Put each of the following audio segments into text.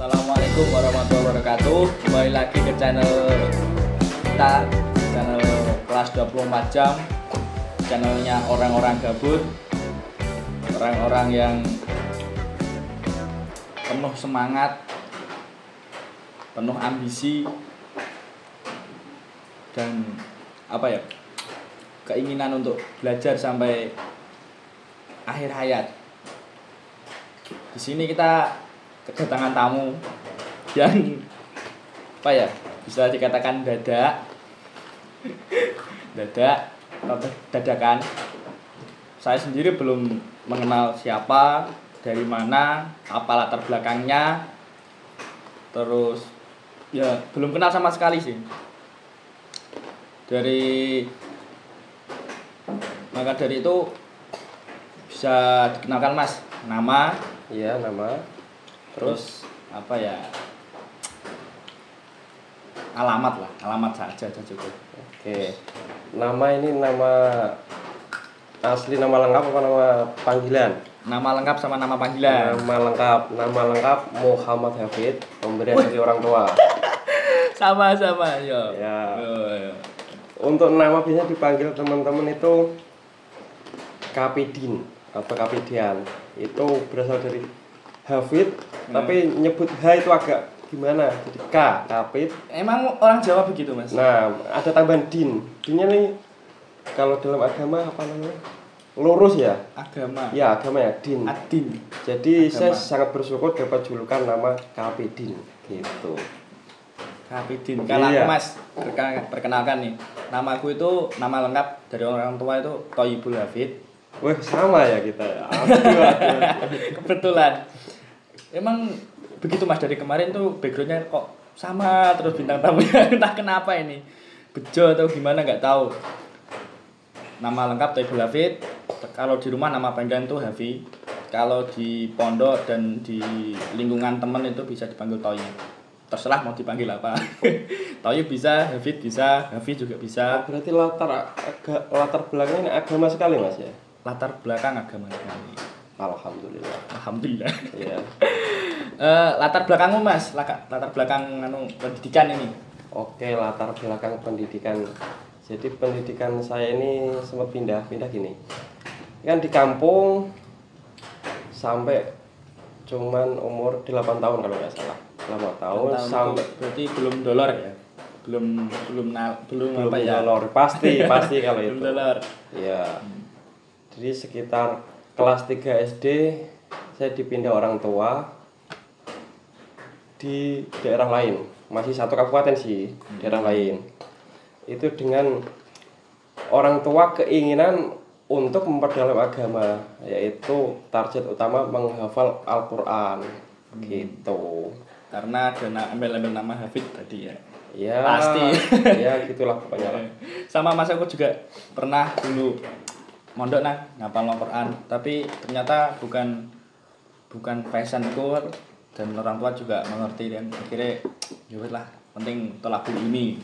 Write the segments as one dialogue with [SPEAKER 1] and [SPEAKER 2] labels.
[SPEAKER 1] Assalamualaikum warahmatullahi wabarakatuh. Kembali lagi ke channel kita Channel kelas 24 jam. Channelnya orang-orang gabut Orang-orang yang Penuh semangat Penuh ambisi Dan Apa ya Keinginan untuk belajar sampai Akhir hayat. Di sini kita kedatangan tamu. Yang apa ya? Bisa dikatakan dadak. Dadak atau dadakan. Saya sendiri belum mengenal siapa dari mana apa latar belakangnya. Terus ya belum kenal sama sekali sih. Dari maka dari itu bisa dikenalkan mas. Nama.
[SPEAKER 2] Iya, nama.
[SPEAKER 1] Terus apa ya alamat lah alamat saja aja cukup
[SPEAKER 2] Oke. Nama ini nama asli nama lengkap apa nama panggilan?
[SPEAKER 1] nama lengkap sama nama panggilan
[SPEAKER 2] Nama lengkap, nama lengkap Muhammad Hafid, pemberian dari orang tua.
[SPEAKER 1] sama sama yo
[SPEAKER 2] Ya.
[SPEAKER 1] Yo, yo.
[SPEAKER 2] Untuk nama biasanya dipanggil teman-teman itu Kapidin atau Kapidian. Itu berasal dari Hafid, tapi nyebut H itu agak gimana? Jadi K, Kapid.
[SPEAKER 1] emang orang Jawa begitu mas
[SPEAKER 2] Nah, ada tambahan din. Dinnya nih kalau dalam agama apa namanya? Lurus ya?
[SPEAKER 1] agama
[SPEAKER 2] Ya, agama ya, din.
[SPEAKER 1] adin
[SPEAKER 2] Jadi saya
[SPEAKER 1] Agama.
[SPEAKER 2] sangat bersyukur dapat julukan nama Kapidin gitu.
[SPEAKER 1] Kapidin kalau
[SPEAKER 2] Iya.
[SPEAKER 1] aku mas perke- perkenalkan nih namaku itu nama lengkap dari orang tua itu Toyibul Hafid
[SPEAKER 2] Wah, sama ya kita ya.
[SPEAKER 1] Kebetulan emang begitu mas dari kemarin tuh backgroundnya kok sama terus bintang tamunya entah kenapa ini. Bejo atau gimana nggak tahu. Nama lengkap Taibul Hafid. Kalau di rumah nama panggilan tuh Hafi. Kalau di pondok dan di lingkungan temen itu bisa dipanggil Toy terserah mau dipanggil apa. Toy bisa Hafid bisa Hafi juga bisa.
[SPEAKER 2] Berarti latar aga, latar belakangnya agama sekali Mas ya.
[SPEAKER 1] latar belakang agama sekali
[SPEAKER 2] Alhamdulillah.
[SPEAKER 1] Alhamdulillah
[SPEAKER 2] Iya.
[SPEAKER 1] Eh, latar belakangmu mas latar belakang anu pendidikan ini
[SPEAKER 2] Oke, latar belakang pendidikan. Jadi pendidikan saya ini sempat pindah-pindah gini. Kan di kampung sampai cuman umur 8 tahun kalau nggak salah. 8 tahun
[SPEAKER 1] Tahun
[SPEAKER 2] sampai
[SPEAKER 1] berarti belum dolar ya belum belum na- belum,
[SPEAKER 2] belum
[SPEAKER 1] apa ya
[SPEAKER 2] dolor. Pasti, pasti kalau
[SPEAKER 1] belum
[SPEAKER 2] itu.
[SPEAKER 1] dolar
[SPEAKER 2] Iya. Jadi sekitar kelas 3 SD saya dipindah orang tua di daerah lain. Masih satu kabupaten sih, daerah lain. Itu dengan orang tua keinginan untuk memperdalam agama, yaitu target utama menghafal Al-Qur'an. Gitu.
[SPEAKER 1] karena ada ambil-ambil nama Hafid tadi ya
[SPEAKER 2] Ya.
[SPEAKER 1] Pasti.
[SPEAKER 2] ya gitulah pokoknya
[SPEAKER 1] sama mas aku juga pernah dulu mondok nah ngapal Al-Quran tapi ternyata bukan bukan fashionku dan orang tua juga mengerti dan akhirnya ya lah penting tolak ini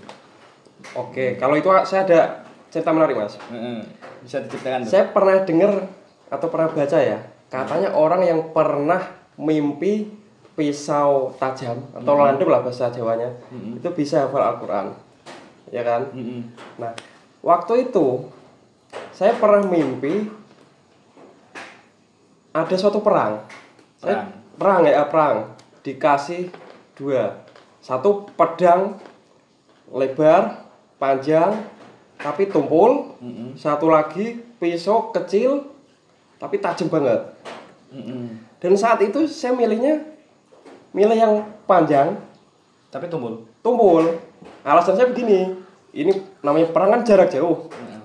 [SPEAKER 2] Oke, kalau itu saya ada cerita menarik, Mas.
[SPEAKER 1] Bisa diceritakan tuh?
[SPEAKER 2] Saya pernah dengar atau pernah baca ya, katanya orang yang pernah mimpi pisau tajam atau landep lah bahasa Jawanya,
[SPEAKER 1] Mm-mm.
[SPEAKER 2] itu bisa hafal Al-Qur'an. Ya kan?
[SPEAKER 1] Mm-mm.
[SPEAKER 2] Nah, waktu itu saya pernah mimpi ada suatu perang. Saya- perang ya, perang. Dikasih dua. Satu pedang lebar, panjang, tapi tumpul.
[SPEAKER 1] Mm-mm.
[SPEAKER 2] Satu lagi pisau kecil tapi tajam banget.
[SPEAKER 1] Mm-mm.
[SPEAKER 2] Dan saat itu saya milihnya milih yang panjang,
[SPEAKER 1] tapi tumpul
[SPEAKER 2] tumpul. Alasan saya begini, ini namanya perang kan jarak jauh.
[SPEAKER 1] Heeh.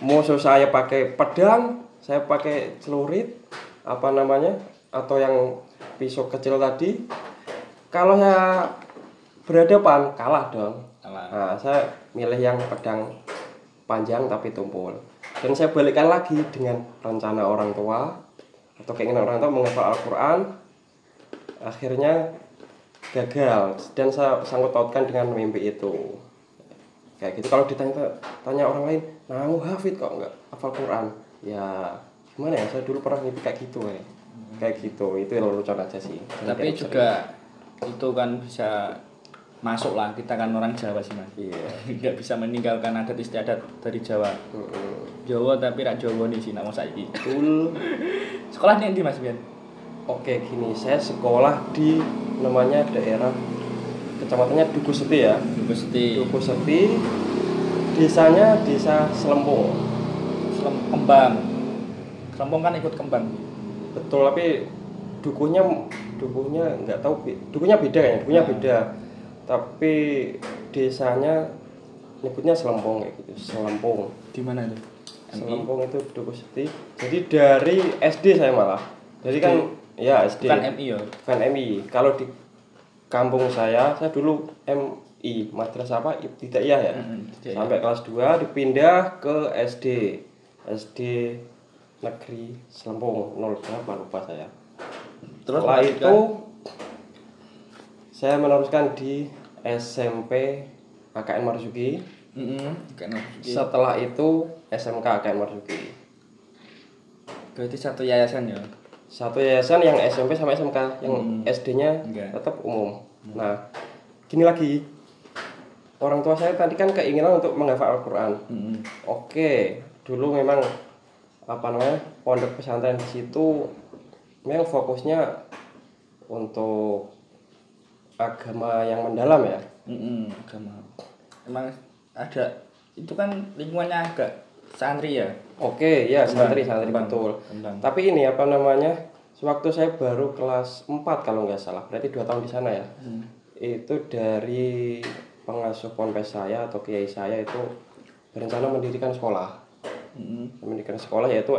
[SPEAKER 2] Musuh saya pakai pedang, saya pakai celurit, apa namanya, atau yang pisau kecil tadi. Kalau saya berhadapan kalah dong.
[SPEAKER 1] Kalah.
[SPEAKER 2] Nah, saya milih yang pedang panjang tapi tumpul. Dan saya balikkan lagi dengan rencana orang tua atau keinginan orang tua menghafal Al-Quran. Akhirnya gagal dan saya sangkut pautkan dengan mimpi itu. Kayak gitu kalau ditanya tanya orang lain, nah hafid kok nggak hafal Quran? Ya gimana ya? Saya dulu pernah mimpi kayak gitu ya. Kayak gitu. Itu yang lucu aja sih.
[SPEAKER 1] tapi juga itu kan bisa masuk lah kita kan orang Jawa sih mas
[SPEAKER 2] iya
[SPEAKER 1] nggak bisa meninggalkan adat istiadat dari Jawa
[SPEAKER 2] Mm-mm.
[SPEAKER 1] Jawa tapi rak Jawa nih sih namun saiki
[SPEAKER 2] betul
[SPEAKER 1] sekolahnya di mas Bian
[SPEAKER 2] oke gini saya sekolah di namanya daerah kecamatannya Duku Seti ya.
[SPEAKER 1] Gusti
[SPEAKER 2] Duku Seti. Desanya desa Selempung.
[SPEAKER 1] Selem- kembang. Selempung kan ikut kembang.
[SPEAKER 2] Betul tapi dukunya dukunya nggak tahu dukunya beda kayaknya dukunya
[SPEAKER 1] Hmm.
[SPEAKER 2] beda. Tapi desanya nyebutnya Selempung kayak gitu Selempung.
[SPEAKER 1] Di mana itu?
[SPEAKER 2] Selempung itu Duku Seti. Jadi dari SD saya malah. Jadi kan ya SD
[SPEAKER 1] bukan MI ya?
[SPEAKER 2] Bukan MI kalau di kampung saya saya dulu MI madrasah apa? Tidak iya ya.
[SPEAKER 1] Tidak iya.
[SPEAKER 2] sampai kelas 2 dipindah ke SD SD negeri Selempung 0 berapa lupa saya.
[SPEAKER 1] Terus
[SPEAKER 2] setelah itu saya meneruskan di SMP AKN Marzuki.
[SPEAKER 1] Marzuki.
[SPEAKER 2] setelah itu SMK AKN Marzuki.
[SPEAKER 1] Berarti satu yayasan ya
[SPEAKER 2] satu yayasan yang SMP sama SMK yang
[SPEAKER 1] Hmm.
[SPEAKER 2] SD-nya tetap umum. Nah gini lagi. Orang tua saya tadi kan keinginan untuk menghafal Al-Quran.
[SPEAKER 1] Mm-mm.
[SPEAKER 2] oke dulu memang apa namanya pondok pesantren di situ memang fokusnya untuk agama yang mendalam ya.
[SPEAKER 1] Mm-mm, agama. Emang ada itu kan lingkungannya agak santri ya
[SPEAKER 2] oke ya
[SPEAKER 1] Kembang,
[SPEAKER 2] santri santri
[SPEAKER 1] kembang,
[SPEAKER 2] betul
[SPEAKER 1] kembang.
[SPEAKER 2] tapi ini apa namanya sewaktu saya baru kelas 4 kalau nggak salah berarti dua tahun di sana ya
[SPEAKER 1] Hmm.
[SPEAKER 2] itu dari pengasuh ponpes saya atau kiai saya itu berencana mendirikan sekolah
[SPEAKER 1] Mm-mm.
[SPEAKER 2] mendirikan sekolah yaitu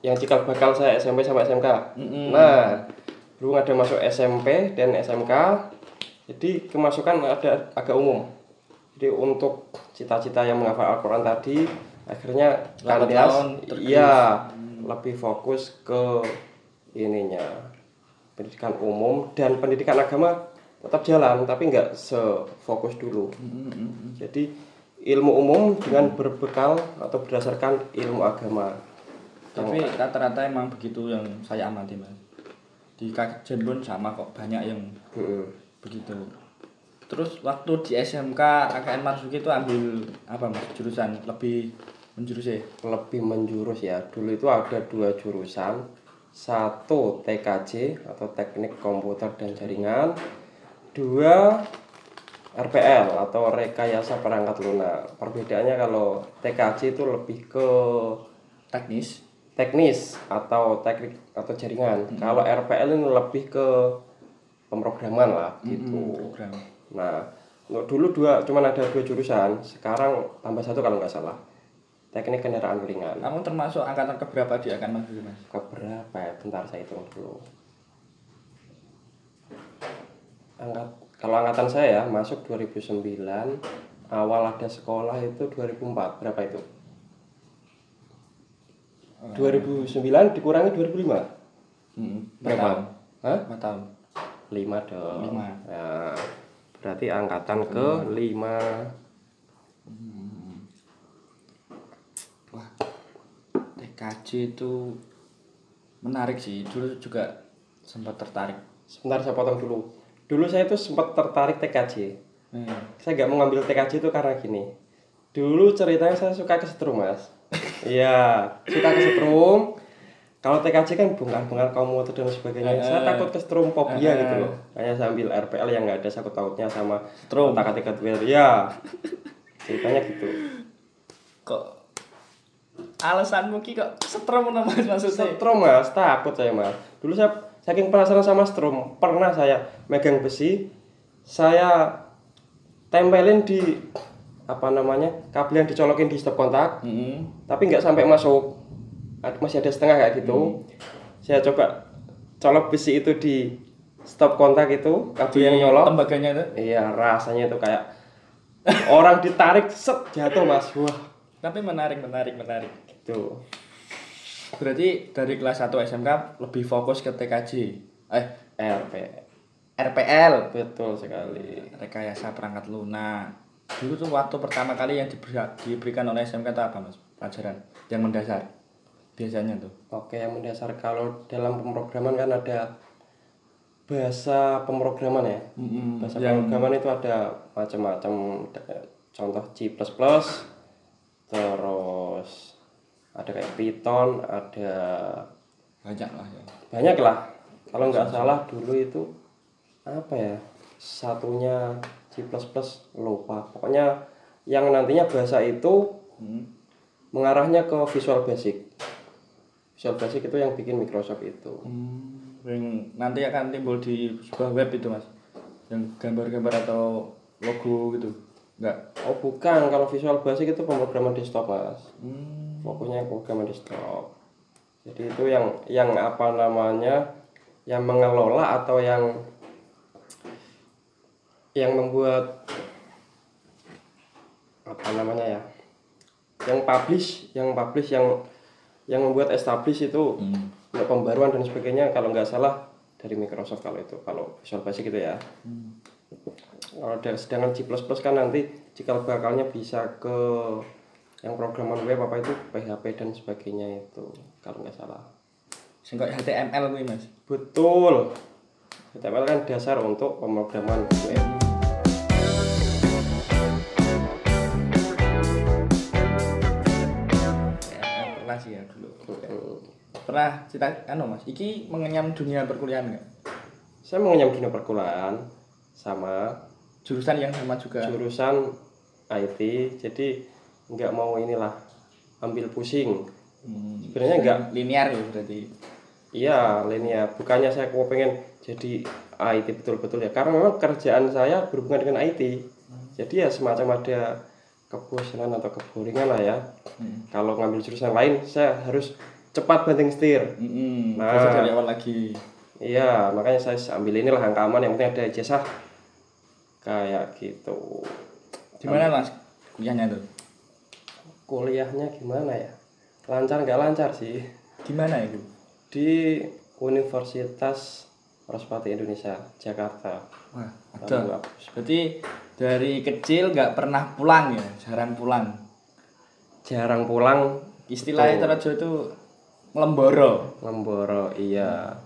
[SPEAKER 2] yang cikal bakal saya SMP sampai SMK
[SPEAKER 1] Mm-mm.
[SPEAKER 2] nah belum ada masuk SMP dan SMK jadi kemasukan ada agak umum jadi untuk cita-cita yang menghafal Al-Quran tadi akhirnya
[SPEAKER 1] tergerus.
[SPEAKER 2] iya lebih fokus ke ininya pendidikan umum dan pendidikan agama tetap jalan tapi nggak sefokus dulu. Jadi ilmu umum dengan berbekal atau berdasarkan ilmu agama.
[SPEAKER 1] Tapi rata-rata emang begitu yang saya amati mas. Di kajian pun sama kok banyak yang
[SPEAKER 2] Mm-mm.
[SPEAKER 1] begitu. Terus waktu di SMK AKN Marzuki itu ambil apa mas jurusan? Lebih menjurus ya?
[SPEAKER 2] Lebih menjurus ya. Dulu itu ada dua jurusan. Satu TKJ atau teknik komputer dan jaringan. Dua RPL atau rekayasa perangkat lunak. Perbedaannya kalau TKJ itu lebih ke
[SPEAKER 1] teknis.
[SPEAKER 2] teknis atau teknik atau jaringan. Kalau RPL ini lebih ke pemrograman lah gitu.
[SPEAKER 1] program
[SPEAKER 2] Nah, dulu dua, cuman ada dua jurusan. Sekarang tambah satu kalau nggak salah. Teknik kendaraan ringan.
[SPEAKER 1] kamu termasuk angkatan keberapa di AKN Marzuki mas
[SPEAKER 2] Keberapa ya? Bentar saya hitung dulu. Angkat, kalau angkatan saya ya, masuk 2009, awal ada sekolah itu 2004. Berapa itu? 2009 dikurangi 2005.
[SPEAKER 1] Mm-mm.
[SPEAKER 2] Berapa?
[SPEAKER 1] tahun
[SPEAKER 2] Hah?
[SPEAKER 1] Empat tahun
[SPEAKER 2] 5 dong.
[SPEAKER 1] Lima.
[SPEAKER 2] Ya, berarti angkatan ke 5.
[SPEAKER 1] TKJ itu menarik sih. Dulu juga sempat tertarik.
[SPEAKER 2] Sebentar saya potong dulu. Dulu saya itu sempat tertarik TKJ.
[SPEAKER 1] Hmm.
[SPEAKER 2] Saya nggak mau ngambil TKJ itu karena gini. Dulu ceritanya saya suka kesetrum mas. Iya, suka kesetrum. Kalau TKJ kan bongkar-bongkar komuter dan sebagainya. Saya takut kesetrum fobia gitu loh. Makanya saya ambil RPL yang nggak ada sakut tautnya sama
[SPEAKER 1] Setrum.
[SPEAKER 2] kata Iya. Ceritanya gitu.
[SPEAKER 1] Kok alasanmu ki kok setrum ngono mas maksudnya?
[SPEAKER 2] Setrum mas, takut saya mas. Dulu saya saking penasaran sama strum, pernah saya megang besi, saya tempelin di apa namanya kabel yang dicolokin di stop kontak,
[SPEAKER 1] Mm-mm.
[SPEAKER 2] tapi nggak sampai masuk, masih ada setengah kayak gitu. Saya coba colok besi itu di stop kontak itu, kabel yang nyolok.
[SPEAKER 1] Tembaganya itu.
[SPEAKER 2] Iya rasanya itu kayak orang ditarik set jatuh mas, wah
[SPEAKER 1] Tapi menarik, menarik, menarik.
[SPEAKER 2] Gitu.
[SPEAKER 1] Berarti dari kelas 1 SMK lebih fokus ke TKJ. Eh,
[SPEAKER 2] RP,
[SPEAKER 1] RPL.
[SPEAKER 2] betul sekali.
[SPEAKER 1] Rekayasa perangkat lunak. Dulu tuh waktu pertama kali yang diberi, diberikan oleh SMK itu apa mas? Pelajaran yang mendasar. Biasanya tuh.
[SPEAKER 2] Oke, yang mendasar kalau dalam pemrograman kan ada bahasa pemrograman ya
[SPEAKER 1] Mm-mm.
[SPEAKER 2] bahasa
[SPEAKER 1] yang
[SPEAKER 2] pemrograman itu ada macam-macam contoh C++ terus ada kayak Python ada
[SPEAKER 1] banyak lah ya.
[SPEAKER 2] Banyak lah. Kalau nggak salah dulu itu apa ya satunya C++ lupa. Pokoknya yang nantinya bahasa itu
[SPEAKER 1] Hmm.
[SPEAKER 2] mengarahnya ke Visual Basic. Visual Basic itu yang bikin Microsoft itu.
[SPEAKER 1] Hmm, yang nanti akan timbul di sebuah web itu mas? Yang gambar-gambar atau logo gitu? Enggak
[SPEAKER 2] oh bukan. Kalau Visual Basic itu pemrograman desktop mas.
[SPEAKER 1] Hmm.
[SPEAKER 2] Fokusnya pemrograman desktop jadi itu yang yang apa namanya yang mengelola atau yang yang membuat apa namanya ya yang publish yang publish yang yang membuat establish itu
[SPEAKER 1] Hmm.
[SPEAKER 2] untuk pembaruan dan sebagainya kalau nggak salah dari Microsoft kalau itu kalau Visual Basic gitu ya
[SPEAKER 1] Hmm.
[SPEAKER 2] kalau sedangkan C++ kan nanti cikal bakalnya bisa ke yang programan web apa itu PHP dan sebagainya itu kalau nggak salah.
[SPEAKER 1] Kayak HTML kuwi mas.
[SPEAKER 2] Betul. HTML kan dasar untuk pemrograman web
[SPEAKER 1] pernah sih ya dulu.
[SPEAKER 2] Hmm.
[SPEAKER 1] pernah cita anu mas iki mengenyam dunia perkuliahan nggak?
[SPEAKER 2] Saya mengenyam dunia perkuliahan sama
[SPEAKER 1] jurusan yang sama juga.
[SPEAKER 2] jurusan IT jadi nggak mau inilah ambil pusing
[SPEAKER 1] Hmm.
[SPEAKER 2] sebenarnya nggak
[SPEAKER 1] linear ya berarti
[SPEAKER 2] Iya, linear. Bukannya saya kok pengen jadi IT betul-betul ya. Karena memang kerjaan saya berhubungan dengan IT. Jadi ya semacam ada kebosanan atau keboringan lah ya.
[SPEAKER 1] Hmm.
[SPEAKER 2] Kalau ngambil jurusan lain, saya harus cepat banting setir.
[SPEAKER 1] Hmm.
[SPEAKER 2] Nah.
[SPEAKER 1] Belajar dari awal lagi
[SPEAKER 2] Iya, makanya saya ambil inilah angka aman. Yang penting ada ijazah. Kayak gitu.
[SPEAKER 1] gimana mas kuliahnya tuh
[SPEAKER 2] Kuliahnya gimana ya? Lancar nggak lancar sih.
[SPEAKER 1] gimana itu?
[SPEAKER 2] Di Universitas Rospati Indonesia, Jakarta.
[SPEAKER 1] wah ada. berarti dari kecil nggak pernah pulang ya? Jarang pulang?
[SPEAKER 2] Jarang pulang.
[SPEAKER 1] Istilahnya Terajo itu ngelemboro
[SPEAKER 2] ngemboro iya.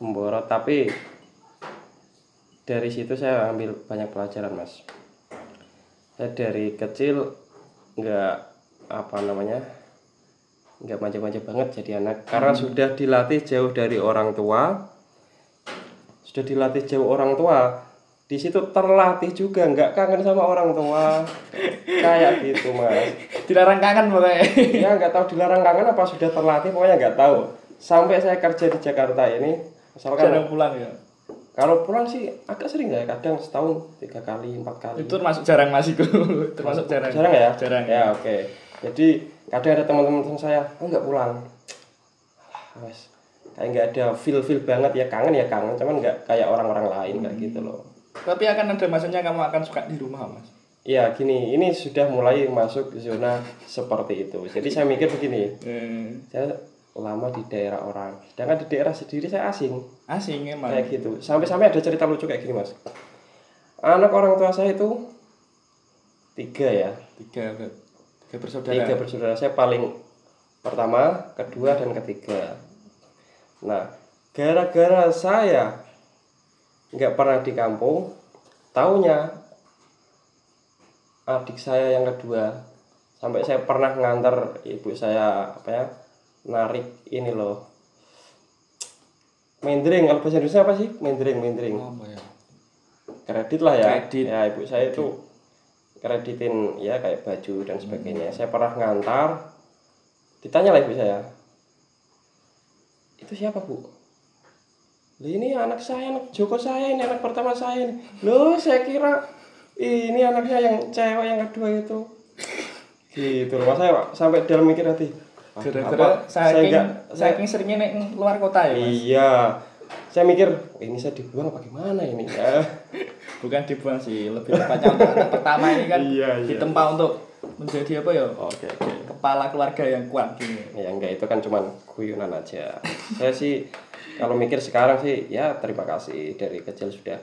[SPEAKER 2] Ngemboro tapi dari situ saya ambil banyak pelajaran mas. Saya dari kecil nggak apa namanya nggak manja-manja banget jadi anak. Karena sudah dilatih jauh dari orang tua sudah dilatih jauh orang tua di situ terlatih juga nggak kangen sama orang tua. Kayak gitu mas.
[SPEAKER 1] Dilarang kangen pokoknya
[SPEAKER 2] ya nggak tahu dilarang kangen apa sudah terlatih pokoknya nggak tahu. Sampai saya kerja di Jakarta ini misalkan
[SPEAKER 1] jarang pulang ya
[SPEAKER 2] kalau pulang sih agak sering ya. Kadang setahun tiga kali empat kali.
[SPEAKER 1] Itu termasuk jarang masih termasuk jarang.
[SPEAKER 2] jarang. Ya?
[SPEAKER 1] Jarang.
[SPEAKER 2] Ya oke. Jadi kadang ada teman-teman saya oh nggak pulang. Alah, wes. Kayak nggak ada feel feel banget ya. Kangen ya kangen cuman nggak kayak orang-orang lain kayak gitu loh.
[SPEAKER 1] Tapi akan ada masanya kamu akan suka di rumah mas?
[SPEAKER 2] Iya gini. Ini sudah mulai masuk zona seperti itu. Jadi saya mikir begini.
[SPEAKER 1] Eh,
[SPEAKER 2] saya lama di daerah orang. Sedangkan di daerah sendiri saya asing.
[SPEAKER 1] Asing emang.
[SPEAKER 2] Kayak gitu. Sampai-sampai ada cerita lucu kayak gini mas. Anak orang tua saya itu tiga ya.
[SPEAKER 1] Tiga tiga bersaudara.
[SPEAKER 2] Tiga bersaudara. Saya paling pertama kedua dan ketiga. Nah gara-gara saya nggak pernah di kampung taunya adik saya yang kedua sampai saya pernah nganter ibu saya apa ya narik ini loh. Mendring kalau bahasa Indonesia apa sih? Mendring mendring
[SPEAKER 1] apa ya?
[SPEAKER 2] Kredit lah ya.
[SPEAKER 1] Kredit.
[SPEAKER 2] ya ibu saya itu kreditin ya kayak baju dan sebagainya. Saya pernah ngantar ditanya lah ibu saya. Itu siapa bu? Lah ini anak saya anak Joko saya ini anak pertama saya ini. Loh saya kira ini anaknya yang cewek yang kedua itu. Gitu loh saya sampai dalam mikir hati "Ah,
[SPEAKER 1] gara-gara saking
[SPEAKER 2] saya
[SPEAKER 1] saking seringnya nek luar kota ya mas?
[SPEAKER 2] Iya. Saya mikir "Oh, ini saya dibuang apa gimana ini ya?
[SPEAKER 1] Bukan dibuang sih lebih tepatnya untuk anak pertama ini kan
[SPEAKER 2] Iya, iya.
[SPEAKER 1] ditempa untuk menjadi apa ya?
[SPEAKER 2] Oke oke.
[SPEAKER 1] Kepala keluarga yang kuat gitu
[SPEAKER 2] ya enggak itu kan cuman guyonan aja. Saya sih kalau mikir sekarang sih ya terima kasih dari kecil sudah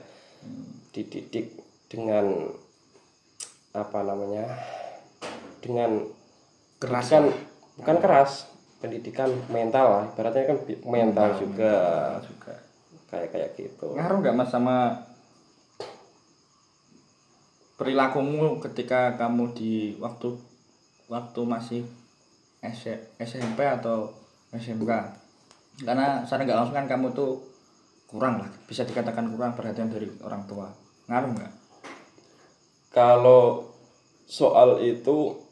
[SPEAKER 2] dididik dengan apa namanya? Dengan
[SPEAKER 1] Keras.
[SPEAKER 2] pendidikan bukan keras pendidikan mental lah. Ibaratnya kan bi- mental juga.
[SPEAKER 1] juga.
[SPEAKER 2] Kayak kayak gitu.
[SPEAKER 1] Ngaruh nggak mas sama perilakumu ketika kamu di waktu waktu masih SMP atau SMK karena secara nggak langsung kan kamu tuh kurang lah. Bisa dikatakan kurang perhatian dari orang tua. Ngaruh nggak?
[SPEAKER 2] Kalau soal itu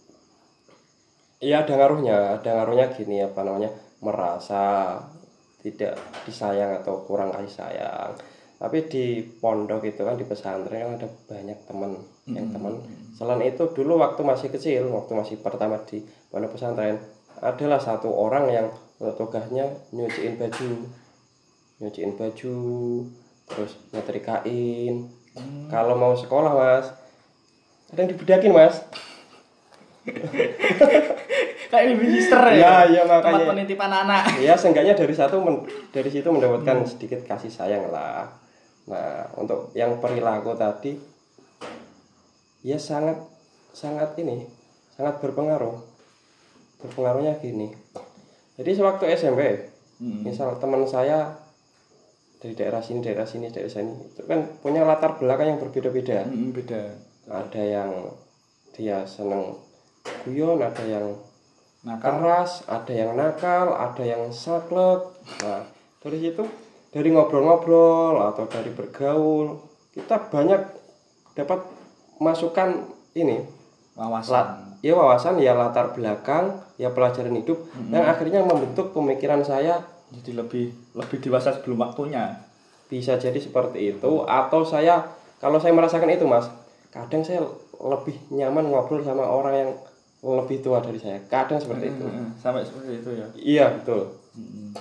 [SPEAKER 2] ya ada ngaruhnya ada ngaruhnya gini apa namanya merasa tidak disayang atau kurang kasih sayang. Tapi di pondok itu kan di pesantren kan ada banyak teman. Yang teman selain itu dulu waktu masih kecil waktu masih pertama di pondok pesantren adalah satu orang yang tugasnya nyuciin baju. Nyuciin baju terus nyetrikain. Kalau mau sekolah mas ada yang dibedakin mas
[SPEAKER 1] kayak di minister
[SPEAKER 2] ya? Ya
[SPEAKER 1] tempat
[SPEAKER 2] makanya.
[SPEAKER 1] Penitipan anak
[SPEAKER 2] ya seenggaknya dari satu men- dari situ mendapatkan sedikit kasih sayang lah. Nah untuk yang perilaku tadi ya sangat sangat ini sangat berpengaruh. Berpengaruhnya gini. Jadi sewaktu SMP
[SPEAKER 1] Hmm.
[SPEAKER 2] misal teman saya dari daerah sini daerah sini daerah sini itu kan punya latar belakang yang berbeda-beda.
[SPEAKER 1] Mm, beda.
[SPEAKER 2] Ada yang dia seneng guyon ada yang
[SPEAKER 1] nakal.
[SPEAKER 2] keras, ada yang nakal, ada yang saklek. Nah, dari situ dari ngobrol-ngobrol atau dari bergaul, kita banyak dapat masukan ini,
[SPEAKER 1] wawasan.
[SPEAKER 2] Lat, ya wawasan, ya latar belakang, ya pelajaran hidup yang akhirnya membentuk pemikiran saya.
[SPEAKER 1] Jadi lebih lebih dewasa sebelum waktunya.
[SPEAKER 2] Bisa jadi seperti itu atau saya kalau saya merasakan itu mas kadang saya lebih nyaman ngobrol sama orang yang lebih tua dari saya kadang seperti itu
[SPEAKER 1] Mm, sampai seperti itu ya
[SPEAKER 2] iya betul
[SPEAKER 1] Mm.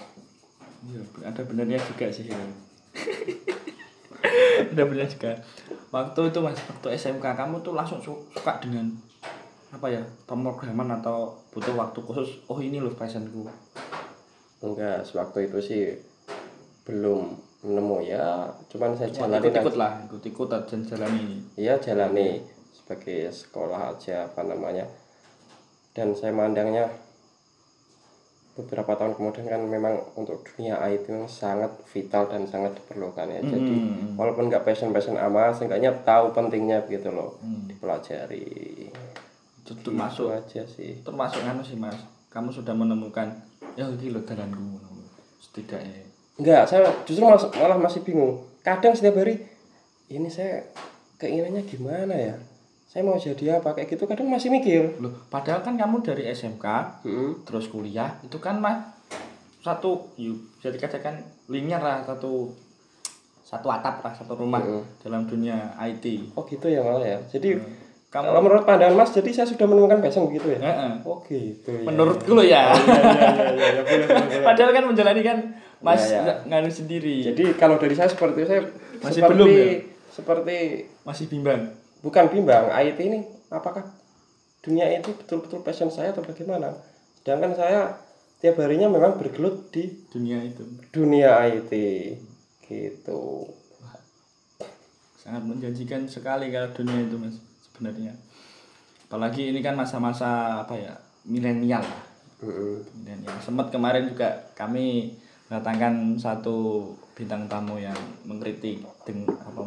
[SPEAKER 1] Iya, ada benernya juga sih itu. ada benernya juga. Waktu itu mas, waktu SMK kamu tuh langsung su- suka dengan apa ya pemrograman atau butuh waktu khusus. Oh ini loh passionku.
[SPEAKER 2] Enggak, sewaktu itu sih belum nemu ya. Cuman saya
[SPEAKER 1] Cuma
[SPEAKER 2] jalani
[SPEAKER 1] ikut-ikut lah, ikut-ikut dan jalani.
[SPEAKER 2] Iya, jalani sebagai sekolah aja apa namanya. Dan saya mandangnya beberapa tahun kemudian kan memang untuk dunia IT memang sangat vital dan sangat diperlukan ya. Jadi
[SPEAKER 1] Hmm.
[SPEAKER 2] walaupun nggak passion-passion amat, seenggaknya tahu pentingnya begitu loh.
[SPEAKER 1] Hmm.
[SPEAKER 2] Dipelajari.
[SPEAKER 1] Itu termasuk
[SPEAKER 2] Itu aja sih.
[SPEAKER 1] termasuk anu sih mas. Kamu sudah menemukan ya ini loh jalanku setidaknya.
[SPEAKER 2] Enggak, saya justru mas- malah masih bingung. Kadang setiap hari ini saya keinginannya gimana ya? Saya mau jadi apa kayak gitu kadang masih mikir.
[SPEAKER 1] Loh, padahal kan kamu dari SMK
[SPEAKER 2] Hmm.
[SPEAKER 1] terus kuliah itu kan mah satu yuk bisa dikatakan linear lah satu satu atap lah satu rumah
[SPEAKER 2] Mm.
[SPEAKER 1] dalam dunia IT
[SPEAKER 2] Oh gitu ya malah ya. Jadi
[SPEAKER 1] kamu
[SPEAKER 2] kalau menurut pandangan Mas, jadi saya sudah menemukan passion begitu ya?
[SPEAKER 1] Heeh.
[SPEAKER 2] Oh gitu ya.
[SPEAKER 1] menurutku lo ya
[SPEAKER 2] Iya, iya, iya,
[SPEAKER 1] padahal kan menjalani kan mas
[SPEAKER 2] Ya, ya.
[SPEAKER 1] nggak nganu sendiri
[SPEAKER 2] Jadi kalau dari saya seperti saya
[SPEAKER 1] Masih
[SPEAKER 2] seperti,
[SPEAKER 1] belum ya?
[SPEAKER 2] Seperti
[SPEAKER 1] masih bimbang
[SPEAKER 2] bukan bimbang IT ini apakah dunia itu betul-betul passion saya atau bagaimana? Sedangkan saya tiap harinya memang bergelut di
[SPEAKER 1] dunia itu.
[SPEAKER 2] dunia IT gitu.
[SPEAKER 1] sangat menjanjikan sekali kalau dunia itu mas sebenarnya. Apalagi ini kan masa-masa apa ya milenial. Lah dan yang sempat kemarin juga kami mendatangkan satu bintang tamu yang mengkritik dengan apa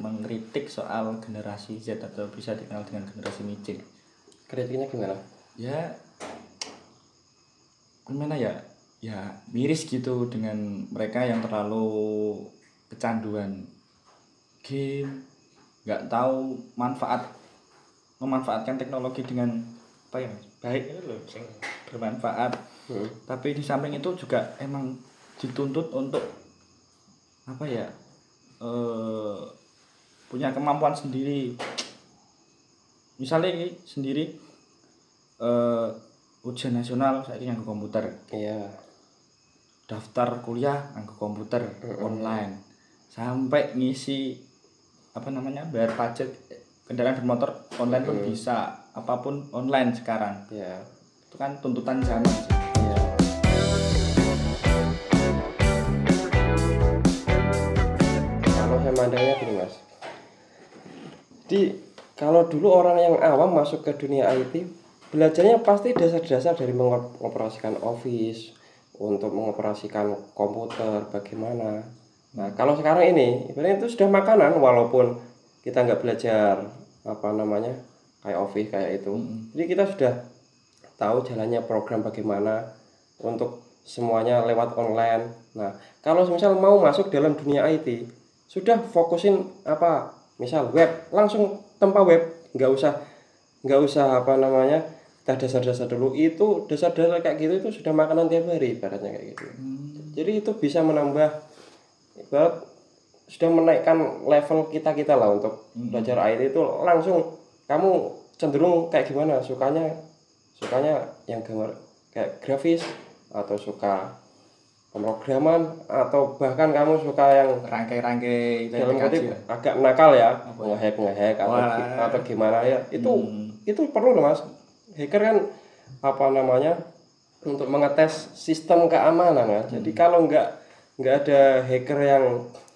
[SPEAKER 1] mengkritik soal generasi Z atau bisa dikenal dengan generasi micin
[SPEAKER 2] Kritiknya gimana?
[SPEAKER 1] ya gimana ya? Ya miris gitu dengan mereka yang terlalu kecanduan. Game nggak tahu manfaat memanfaatkan teknologi dengan apa ya baik. Loh bermanfaat.
[SPEAKER 2] Hmm.
[SPEAKER 1] tapi di samping itu juga emang dituntut untuk apa ya eh punya kemampuan sendiri. Misalnya ini sendiri eh ujian nasional saya yang komputer.
[SPEAKER 2] Iya.
[SPEAKER 1] daftar kuliah nganggo komputer online. Sampai ngisi apa namanya bayar pajak kendaraan bermotor online pun bisa. Apa pun online sekarang.
[SPEAKER 2] Iya.
[SPEAKER 1] itu kan tuntutan zaman sih.
[SPEAKER 2] Mandangnya gini mas. Di kalau dulu orang yang awam masuk ke dunia IT belajarnya pasti dasar-dasar dari mengoperasikan office untuk mengoperasikan komputer bagaimana Nah, kalau sekarang ini, ibaratnya itu sudah makanan walaupun kita nggak belajar apa namanya kayak office kayak itu. Jadi kita sudah tahu jalannya program bagaimana untuk semuanya lewat online. Nah, kalau misal mau masuk dalam dunia IT, sudah fokusin apa? Misal web, langsung tempa web, nggak usah nggak usah apa namanya kita dasar-dasar dulu. Itu dasar-dasar kayak gitu itu sudah makanan tiap hari ibaratnya kayak gitu. Jadi itu bisa menambah ibarat sudah menaikkan level kita kita lah untuk belajar IT itu. Langsung kamu cenderung kayak gimana? Sukanya sukanya yang gambar kayak grafis atau suka pemrograman atau bahkan kamu suka yang
[SPEAKER 1] rangkai-rangkai
[SPEAKER 2] dalam kutip
[SPEAKER 1] lah.
[SPEAKER 2] agak nakal ya ngehack ngehack atau
[SPEAKER 1] Wah.
[SPEAKER 2] atau gimana ya itu
[SPEAKER 1] Hmm.
[SPEAKER 2] itu perlu loh mas hacker kan apa namanya untuk mengetes sistem keamanan ya jadi
[SPEAKER 1] Hmm.
[SPEAKER 2] kalau nggak nggak ada hacker yang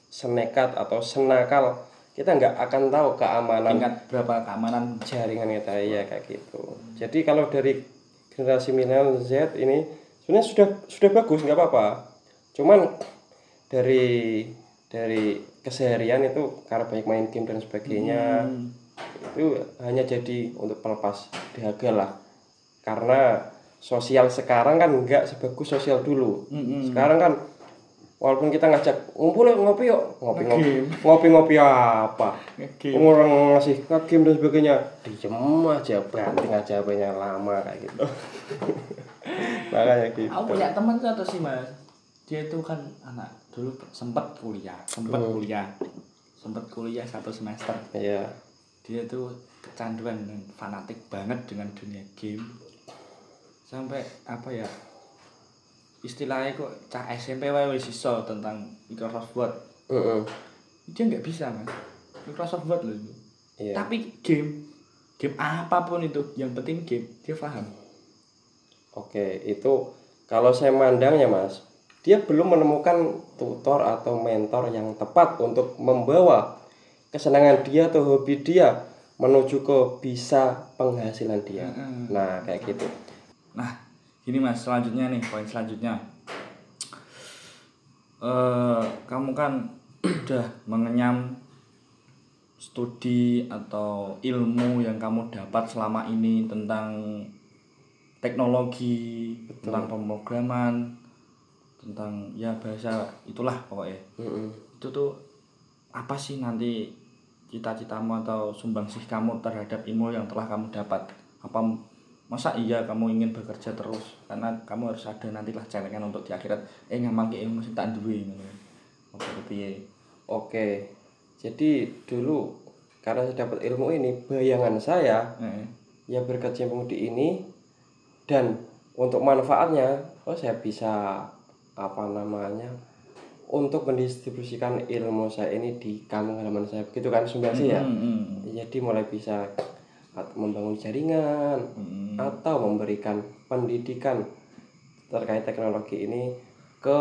[SPEAKER 2] senekat atau senakal kita nggak akan tahu keamanan
[SPEAKER 1] tingkat berapa keamanan
[SPEAKER 2] jaringan kita ya kayak gitu jadi kalau dari generasi milenial Z ini sebenarnya sudah sudah bagus nggak apa-apa cuman dari dari keseharian itu karena banyak main game dan sebagainya
[SPEAKER 1] Hmm.
[SPEAKER 2] itu hanya jadi untuk pelepas dahaga lah. Karena sosial sekarang kan nggak sebagus sosial dulu.
[SPEAKER 1] Mm-mm.
[SPEAKER 2] sekarang kan walaupun kita ngajak ngumpul yuk ngopi yuk. Ngopi ngopi. Ngopi ngopi apa?
[SPEAKER 1] Game.
[SPEAKER 2] orang ngasih game dan sebagainya diem aja banting aja lama kayak gitu. Makanya gitu.
[SPEAKER 1] Aku punya teman satu sih mas Dia itu kan anak dulu sempat kuliah Sempat
[SPEAKER 2] Hmm.
[SPEAKER 1] kuliah. Sempat kuliah satu semester.
[SPEAKER 2] Iya.
[SPEAKER 1] Dia tuh kecanduan dan fanatik banget dengan dunia game. Sampai apa ya Istilahnya kok cah SMP wae wis iso tentang Microsoft Word.
[SPEAKER 2] Heeh.
[SPEAKER 1] Dia nggak bisa mas. Microsoft Word loh itu.
[SPEAKER 2] Iya.
[SPEAKER 1] Tapi game Game apa pun itu Yang penting game Dia paham.
[SPEAKER 2] Oke, itu kalau saya mandangnya Mas, dia belum menemukan tutor atau mentor yang tepat untuk membawa kesenangan dia atau hobi dia menuju ke bisa penghasilan dia.
[SPEAKER 1] Mm-mm.
[SPEAKER 2] Nah, kayak gitu.
[SPEAKER 1] Nah, gini mas, selanjutnya nih, poin selanjutnya. eh kamu kan udah mengenyam studi atau ilmu yang kamu dapat selama ini tentang teknologi, tentang pemrograman, tentang ya bahasa itulah pokoknya.
[SPEAKER 2] Mm-mm.
[SPEAKER 1] Itu tuh apa sih nanti cita-citamu atau sumbangsih kamu terhadap ilmu yang telah kamu dapat? Apa masa iya kamu ingin bekerja terus karena kamu harus ada nantilah celengan untuk di akhirat eh ngamal ke ilmu sing tak duwe ngono. Apa piye?
[SPEAKER 2] Oke. Jadi dulu karena saya dapat ilmu ini, bayangan saya
[SPEAKER 1] Heeh.
[SPEAKER 2] ya berkecimpung di ini dan untuk manfaatnya oh saya bisa apa namanya untuk mendistribusikan ilmu saya ini di kampung halaman saya. Begitu kan sumbangsi ya?
[SPEAKER 1] Hmm, hmm,
[SPEAKER 2] jadi mulai bisa membangun jaringan
[SPEAKER 1] hmm.
[SPEAKER 2] atau memberikan pendidikan terkait teknologi ini ke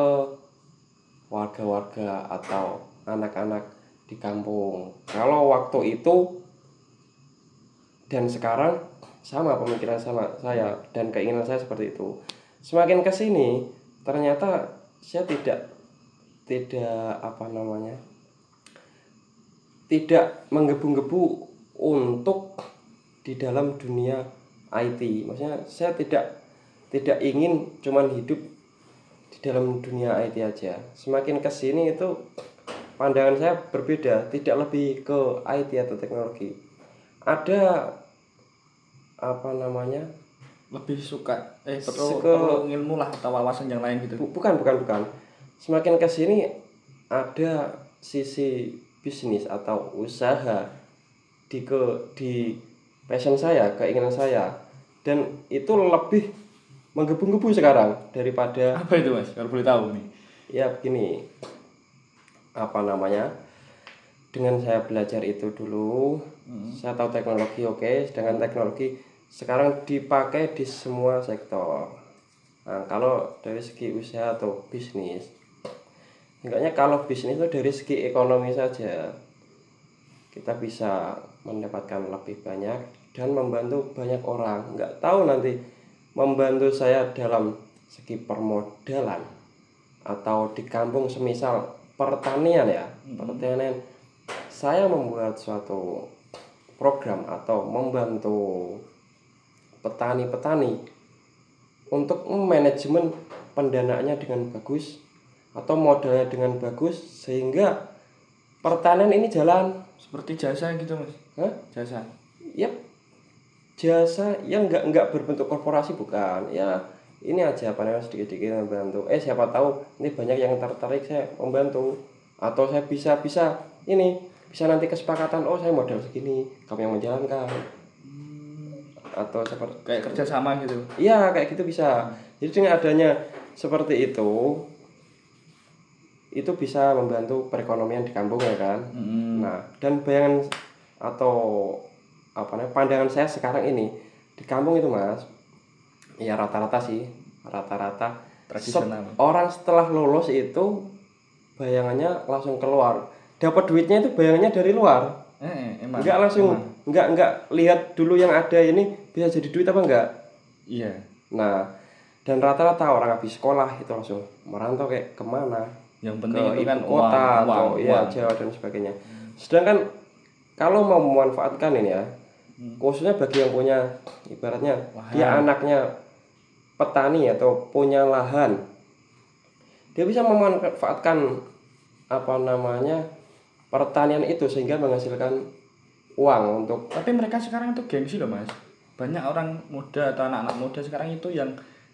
[SPEAKER 2] warga-warga atau anak-anak di kampung. Kalau waktu itu dan sekarang sama pemikiran sama saya dan keinginan saya seperti itu. Semakin ke sini ternyata saya tidak tidak apa namanya tidak menggebu-gebu untuk di dalam dunia IT maksudnya saya tidak tidak ingin cuman hidup di dalam dunia IT aja. Semakin ke sini itu pandangan saya berbeda tidak lebih ke IT atau teknologi. Ada apa namanya
[SPEAKER 1] Lebih suka eh perlu,
[SPEAKER 2] Suka-
[SPEAKER 1] perlu ilmu lah atau wawasan yang lain gitu.
[SPEAKER 2] Bu- bukan bukan bukan semakin ke sini ada sisi bisnis atau usaha di ke di passion saya keinginan saya dan itu lebih menggebu-gebu sekarang daripada
[SPEAKER 1] Apa itu mas? Kalau boleh tahu nih.
[SPEAKER 2] ya begini apa namanya dengan saya belajar itu dulu saya tahu teknologi oke sedangkan teknologi sekarang dipakai di semua sektor. Nah, kalau dari segi usaha atau bisnis enggaknya kalau bisnis itu dari segi ekonomi saja. Kita bisa mendapatkan lebih banyak dan membantu banyak orang. Nggak tahu nanti membantu saya dalam segi permodalan atau di kampung semisal pertanian ya. Pertanian. Saya membuat suatu program atau membantu petani-petani untuk manajemen pendanaannya dengan bagus atau modalnya dengan bagus sehingga pertanian ini jalan
[SPEAKER 1] Seperti jasa gitu, Mas.
[SPEAKER 2] Hah?
[SPEAKER 1] Jasa.
[SPEAKER 2] ya jasa yang nggak nggak berbentuk korporasi bukan ya ini aja apa namanya sedikit-sedikit membantu eh siapa tahu ini banyak yang tertarik saya membantu atau saya bisa bisa ini bisa nanti kesepakatan oh saya modal segini kamu yang menjalankan atau seperti
[SPEAKER 1] Kayak kerja sama gitu.
[SPEAKER 2] Iya kayak gitu bisa. Jadi dengan adanya seperti itu, itu bisa membantu perekonomian di kampung ya kan.
[SPEAKER 1] Mm.
[SPEAKER 2] Nah dan bayangan atau apa namanya pandangan saya sekarang ini di kampung itu mas, ya rata-rata sih rata-rata
[SPEAKER 1] Tradisional.
[SPEAKER 2] se- orang setelah lulus itu bayangannya langsung keluar. Dapat duitnya itu bayangannya dari luar.
[SPEAKER 1] Eh, emang.
[SPEAKER 2] Enggak langsung,
[SPEAKER 1] Emang.
[SPEAKER 2] Enggak enggak lihat dulu yang ada ini bisa jadi duit apa enggak.
[SPEAKER 1] Iya.
[SPEAKER 2] Nah, dan rata-rata orang habis sekolah itu langsung merantau kayak ke mana?
[SPEAKER 1] Yang
[SPEAKER 2] Ke
[SPEAKER 1] penting itu
[SPEAKER 2] ibu
[SPEAKER 1] kan
[SPEAKER 2] kota
[SPEAKER 1] uang,
[SPEAKER 2] atau
[SPEAKER 1] uang,
[SPEAKER 2] ya
[SPEAKER 1] uang.
[SPEAKER 2] Jawa dan sebagainya. Sedangkan kalau mau memanfaatkan ini ya, khususnya bagi yang punya ibaratnya
[SPEAKER 1] Lahan.
[SPEAKER 2] dia anaknya petani atau punya lahan, dia bisa memanfaatkan apa namanya pertanian itu sehingga menghasilkan uang untuk
[SPEAKER 1] Tapi mereka sekarang itu gengsi loh mas. Banyak orang muda atau anak-anak muda sekarang itu yang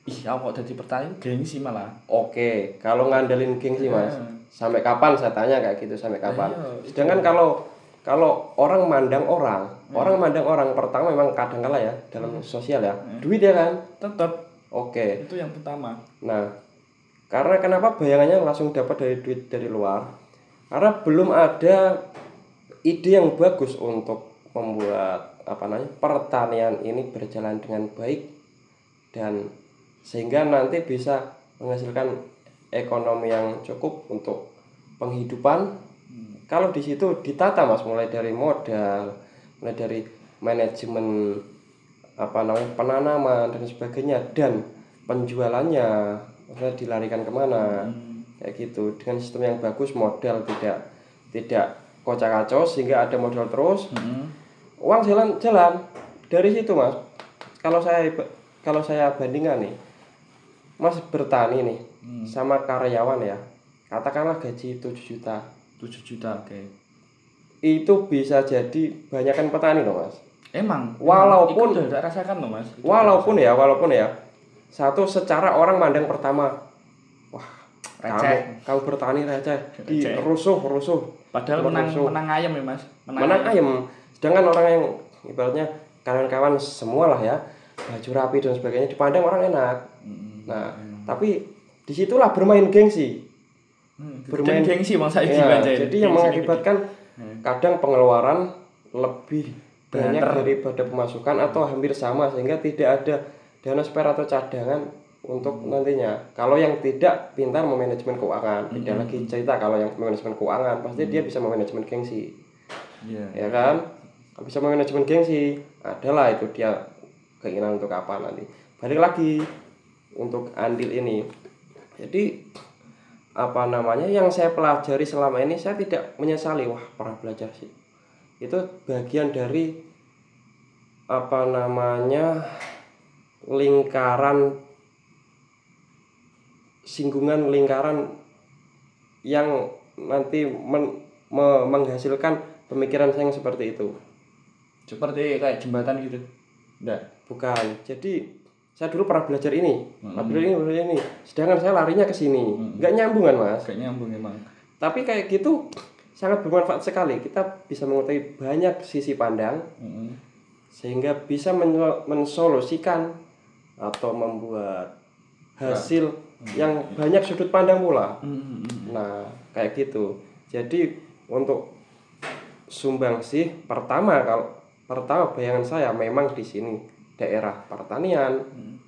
[SPEAKER 1] ih aku kok jadi petani gengsi malah.
[SPEAKER 2] Oke, kalau ngandelin gengsi mas,
[SPEAKER 1] Iya.
[SPEAKER 2] sampai kapan saya tanya kayak gitu sampai kapan?
[SPEAKER 1] Iya,
[SPEAKER 2] Sedangkan kalau kalau orang mandang orang,
[SPEAKER 1] Hmm.
[SPEAKER 2] orang mandang orang pertama memang kadang kala ya dalam sosial ya, duit ya kan?
[SPEAKER 1] Tetap
[SPEAKER 2] Oke,
[SPEAKER 1] itu yang pertama.
[SPEAKER 2] nah karena kenapa bayangannya langsung dapat dari duit dari luar? Karena belum ada ide yang bagus untuk membuat apa namanya pertanian ini berjalan dengan baik dan sehingga nanti bisa menghasilkan ekonomi yang cukup untuk penghidupan. Kalau di situ ditata mas mulai dari modal mulai dari manajemen apa namanya penanaman dan sebagainya dan penjualannya maksudnya dilarikan ke mana. Kayak gitu dengan sistem yang bagus modal tidak tidak kocak kacau sehingga ada modal terus.
[SPEAKER 1] Mm-mm.
[SPEAKER 2] uang jalan jalan. Dari situ mas. Kalau saya kalau saya bandingkan nih mas bertani nih sama karyawan ya katakanlah gaji 7 juta.
[SPEAKER 1] 7 juta oke.
[SPEAKER 2] itu bisa jadi banyakkan petani loh mas.
[SPEAKER 1] Emang?
[SPEAKER 2] Walaupun-
[SPEAKER 1] ikut udah rasakan loh mas. Itu
[SPEAKER 2] walaupun ya walaupun ya. Satu secara orang mandang pertama. Wah kamu
[SPEAKER 1] Receh.
[SPEAKER 2] kamu bertani receh. Di
[SPEAKER 1] Receh.
[SPEAKER 2] rusuh rusuh
[SPEAKER 1] Padahal menang
[SPEAKER 2] rusuh.
[SPEAKER 1] menang ayam ya mas.
[SPEAKER 2] menang ayam sedangkan orang yang ibaratnya kawan-kawan semua lah ya baju rapi dan sebagainya dipandang orang enak
[SPEAKER 1] Mm-mm.
[SPEAKER 2] nah tapi di situlah bermain gengsi
[SPEAKER 1] Hmm,
[SPEAKER 2] bermain-
[SPEAKER 1] gengsi bang saya
[SPEAKER 2] Ya, jadi yang mengakibatkan
[SPEAKER 1] Hmm.
[SPEAKER 2] kadang pengeluaran lebih banyak daripada pemasukan atau hampir sama sehingga tidak ada dana spare atau cadangan untuk
[SPEAKER 1] Hmm.
[SPEAKER 2] nantinya. Kalau yang tidak pintar memanajemen keuangan,
[SPEAKER 1] Hmm.
[SPEAKER 2] beda lagi cerita kalau yang manajemen keuangan pasti dia bisa memanajemen gengsi,
[SPEAKER 1] Iya.
[SPEAKER 2] ya kan? Bisa memanajemen gengsi, adalah itu dia keinginan untuk apa nanti. Balik lagi untuk andil ini. Jadi apa namanya yang saya pelajari selama ini saya tidak menyesali wah pernah belajar sih itu bagian dari apa namanya lingkaran singgungan lingkaran yang nanti men- me- menghasilkan pemikiran saya yang seperti itu.
[SPEAKER 1] Seperti kayak jembatan gitu. Enggak.
[SPEAKER 2] bukan. Jadi saya dulu pernah belajar ini. Belajar ini belajar ini. Sedangkan saya larinya ke sini. Nggak nyambung kan mas?
[SPEAKER 1] Kayak nyambung emang.
[SPEAKER 2] tapi kayak gitu sangat bermanfaat sekali. Kita bisa mengetahui banyak sisi pandang
[SPEAKER 1] Mm-mm.
[SPEAKER 2] sehingga bisa men- mensolusikan atau membuat hasil yang banyak sudut pandang pula
[SPEAKER 1] Mm-mm.
[SPEAKER 2] nah kayak gitu jadi untuk sumbang sih pertama kalau pertama bayangan saya memang di sini daerah pertanian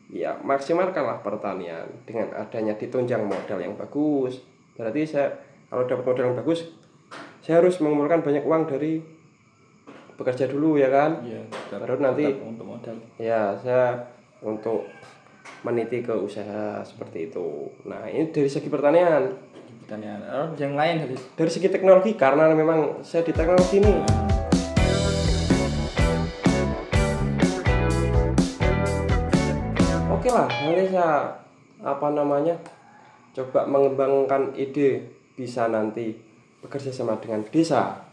[SPEAKER 2] ya maksimalkanlah pertanian dengan adanya ditunjang modal yang bagus berarti saya kalau dapat modal yang bagus saya harus mengumpulkan banyak uang dari bekerja dulu ya kan
[SPEAKER 1] Iya.
[SPEAKER 2] Baru nanti-
[SPEAKER 1] untuk modal.
[SPEAKER 2] ya saya untuk meniti ke usaha seperti itu. Nah ini dari segi pertanian.
[SPEAKER 1] Pertanian. Oh, yang lain dari
[SPEAKER 2] dari segi teknologi karena memang saya di teknologi ini. Oke lah nanti saya apa namanya coba mengembangkan ide bisa nanti bekerja sama dengan desa.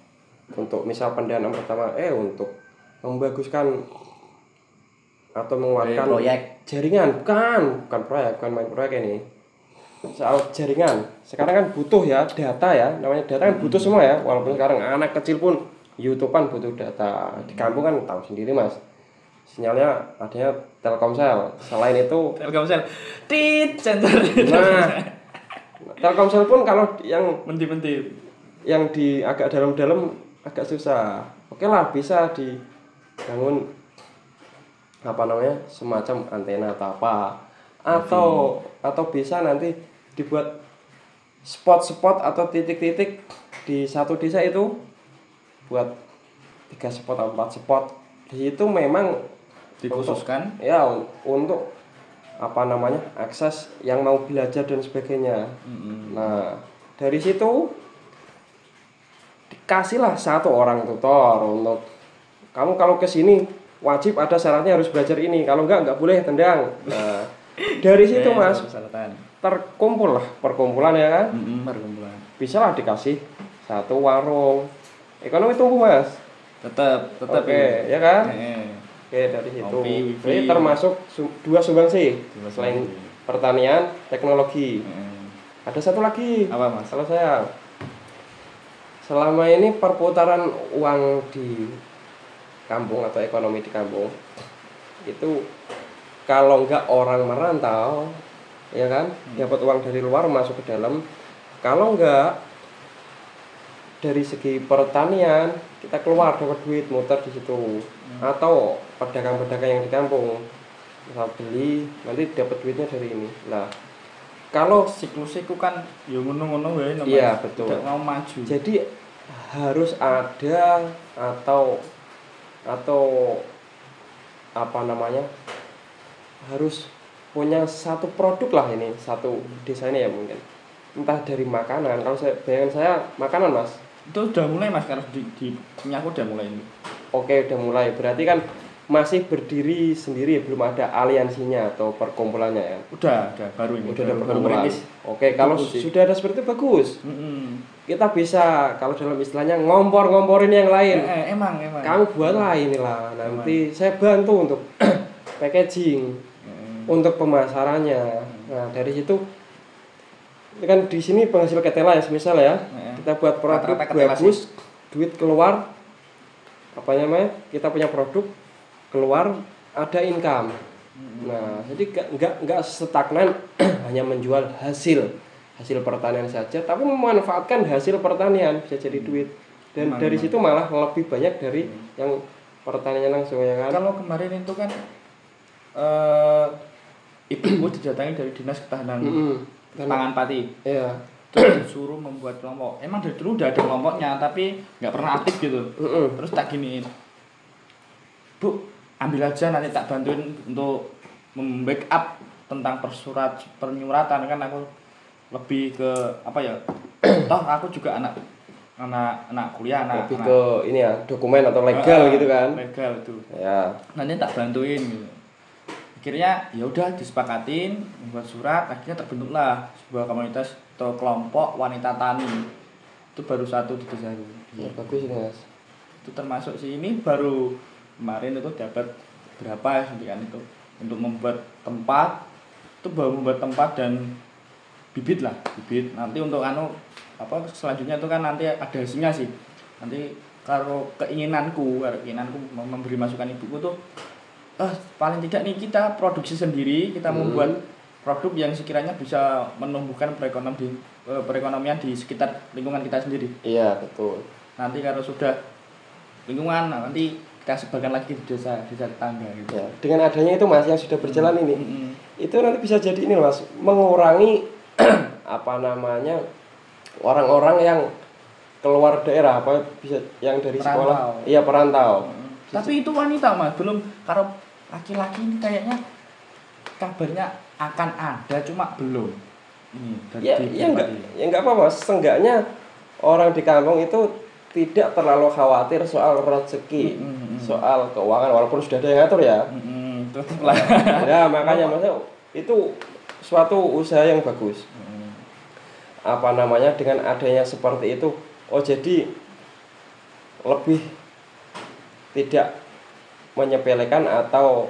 [SPEAKER 2] Untuk misal pendanaan pertama eh untuk membaguskan atau menguatkan
[SPEAKER 1] proyek
[SPEAKER 2] jaringan bukan. Bukan proyek bukan main proyek ini. Soal jaringan. Sekarang kan butuh ya data ya. Namanya data kan butuh semua ya. Walaupun sekarang anak kecil pun YouTubean butuh data. Di kampung kan tahu sendiri mas. Sinyalnya adanya Telkomsel. Selain itu
[SPEAKER 1] Telkomsel. Tit sensor.
[SPEAKER 2] Nah Telkomsel pun kalau yang
[SPEAKER 1] menti-menti
[SPEAKER 2] yang di agak dalam-dalam agak susah. Oke lah bisa dibangun apa namanya semacam antena atau apa. Atau atau bisa nanti dibuat spot-spot atau titik-titik di satu desa itu buat tiga spot atau empat spot. Di situ memang
[SPEAKER 1] dikhususkan?
[SPEAKER 2] ya un- untuk apa namanya akses yang mau belajar dan sebagainya.
[SPEAKER 1] Mm-mm.
[SPEAKER 2] Nah, dari situ dikasihlah satu orang tutor untuk kamu kalau ke sini wajib ada syaratnya harus belajar ini. Kalau enggak enggak boleh tendang. Nah, dari situ
[SPEAKER 1] Oke,
[SPEAKER 2] Mas
[SPEAKER 1] persyaratan.
[SPEAKER 2] terkumpul lah perkumpulan ya kan.
[SPEAKER 1] Perkumpulan
[SPEAKER 2] Bisa lah dikasih satu warung. Ekonomi tumbuh Mas.
[SPEAKER 1] tetap tetap
[SPEAKER 2] Oke, ya kan?
[SPEAKER 1] Eh,
[SPEAKER 2] Oke, dari situ. Ini termasuk su- dua sumbangsi
[SPEAKER 1] Dua
[SPEAKER 2] selain pertanian, teknologi. Ada satu lagi.
[SPEAKER 1] apa mas
[SPEAKER 2] Kalau saya selama ini perputaran uang di kampung atau ekonomi di kampung itu kalau nggak orang merantau ya kan? Dapat uang dari luar masuk ke dalam. Kalau nggak dari segi pertanian kita keluar dapat duit muter di situ. Atau pedagang-pedagang yang di kampung misal beli nanti dapat duitnya dari ini. Lah kalau
[SPEAKER 1] siklusnya ku kan ya ngono-ngono wae no, Mas.
[SPEAKER 2] Iya, betul.
[SPEAKER 1] tidak mau maju.
[SPEAKER 2] Jadi harus ada atau atau apa namanya? Harus punya satu produk lah ini satu desa ini ya mungkin. Entah dari makanan kalau saya bayangan saya makanan mas.
[SPEAKER 1] Itu udah mulai mas karena di, di punya aku udah mulai ini.
[SPEAKER 2] Oke udah mulai. Berarti kan masih berdiri sendiri belum ada aliansinya atau perkumpulannya ya?
[SPEAKER 1] Udah udah baru ini.
[SPEAKER 2] Udah ada
[SPEAKER 1] baru, baru
[SPEAKER 2] perkumpulan oke kalau sudah ada seperti itu bagus.
[SPEAKER 1] Mm-mm.
[SPEAKER 2] Kita bisa kalau dalam istilahnya ngompor-ngomporin yang lain.
[SPEAKER 1] Eh, eh, emang emang.
[SPEAKER 2] Kamu buatlah inilah nanti saya bantu untuk packaging
[SPEAKER 1] Mm.
[SPEAKER 2] untuk pemasarannya. Nah dari situ kan di sini penghasil ketela ya semisal ya.
[SPEAKER 1] Eh,
[SPEAKER 2] kita buat produk bagus duit keluar apa namanya kita punya produk keluar ada income. Nah jadi nggak nggak nggak stagnan hanya menjual hasil hasil pertanian saja tapi memanfaatkan hasil pertanian bisa jadi duit. Dan
[SPEAKER 1] Emang,
[SPEAKER 2] dari situ malah lebih banyak dari yang pertanian langsung ya kan?
[SPEAKER 1] Kalau kemarin itu kan eh ibuku didatangi dari dinas ketahanan
[SPEAKER 2] Mm-mm. Dan-
[SPEAKER 1] pangan pati.
[SPEAKER 2] Ya
[SPEAKER 1] terus disuruh membuat kelompok. Emang dari dulu udah ada kelompoknya tapi nggak pernah aktif gitu.
[SPEAKER 2] Mm-mm.
[SPEAKER 1] terus tak giniin. Bu ambil aja nanti tak bantuin untuk membackup tentang persurat penyuratan kan aku lebih ke apa ya toh aku juga anak anak anak kuliah anak
[SPEAKER 2] lebih
[SPEAKER 1] anak-
[SPEAKER 2] ke ini ya dokumen atau legal
[SPEAKER 1] Ah,
[SPEAKER 2] gitu kan?
[SPEAKER 1] legal itu.
[SPEAKER 2] Ya.
[SPEAKER 1] Nanti tak bantuin gitu. Akhirnya ya udah disepakatin membuat surat akhirnya terbentuklah sebuah komunitas atau kelompok wanita tani. Itu baru satu di desa itu
[SPEAKER 2] Ya, bagus ini mas.
[SPEAKER 1] Itu termasuk si ini baru kemarin itu dapat berapa ya suntikan itu. Untuk membuat tempat itu baru membuat tempat dan bibit lah bibit. Nanti untuk anu apa selanjutnya itu kan nanti ada hasilnya sih. Nanti kalau keinginanku keinginanku mem- memberi masukan ibuku tuh eh paling tidak nih kita produksi sendiri kita
[SPEAKER 2] Hmm.
[SPEAKER 1] membuat produk yang sekiranya bisa menumbuhkan perekonomian di eh, perekonomian di sekitar lingkungan kita sendiri.
[SPEAKER 2] Iya betul.
[SPEAKER 1] Nanti kalau sudah lingkungan nah, nanti kita sebarkan lagi di desa desa tetangga gitu.
[SPEAKER 2] Ya dengan adanya itu mas yang sudah berjalan ini
[SPEAKER 1] Mm-mm.
[SPEAKER 2] itu nanti bisa jadi ini mas mengurangi apa namanya orang-orang yang keluar daerah apa bisa yang dari
[SPEAKER 1] Perantau.
[SPEAKER 2] sekolah iya perantau
[SPEAKER 1] Mm. tapi itu wanita mas belum kalau laki-laki ini kayaknya kabarnya akan ada cuma belum ini dari
[SPEAKER 2] ya ya enggak
[SPEAKER 1] pribadi.
[SPEAKER 2] ya enggak apa-apa seenggaknya orang di kampung itu tidak terlalu khawatir soal rezeki
[SPEAKER 1] Mm, mm, mm.
[SPEAKER 2] soal keuangan walaupun sudah ada yang ngatur ya
[SPEAKER 1] Mm-mm, tetep lah
[SPEAKER 2] ya makanya maksudnya itu suatu usaha yang bagus.
[SPEAKER 1] Mm.
[SPEAKER 2] apa namanya dengan adanya seperti itu oh jadi lebih tidak menyepelekan atau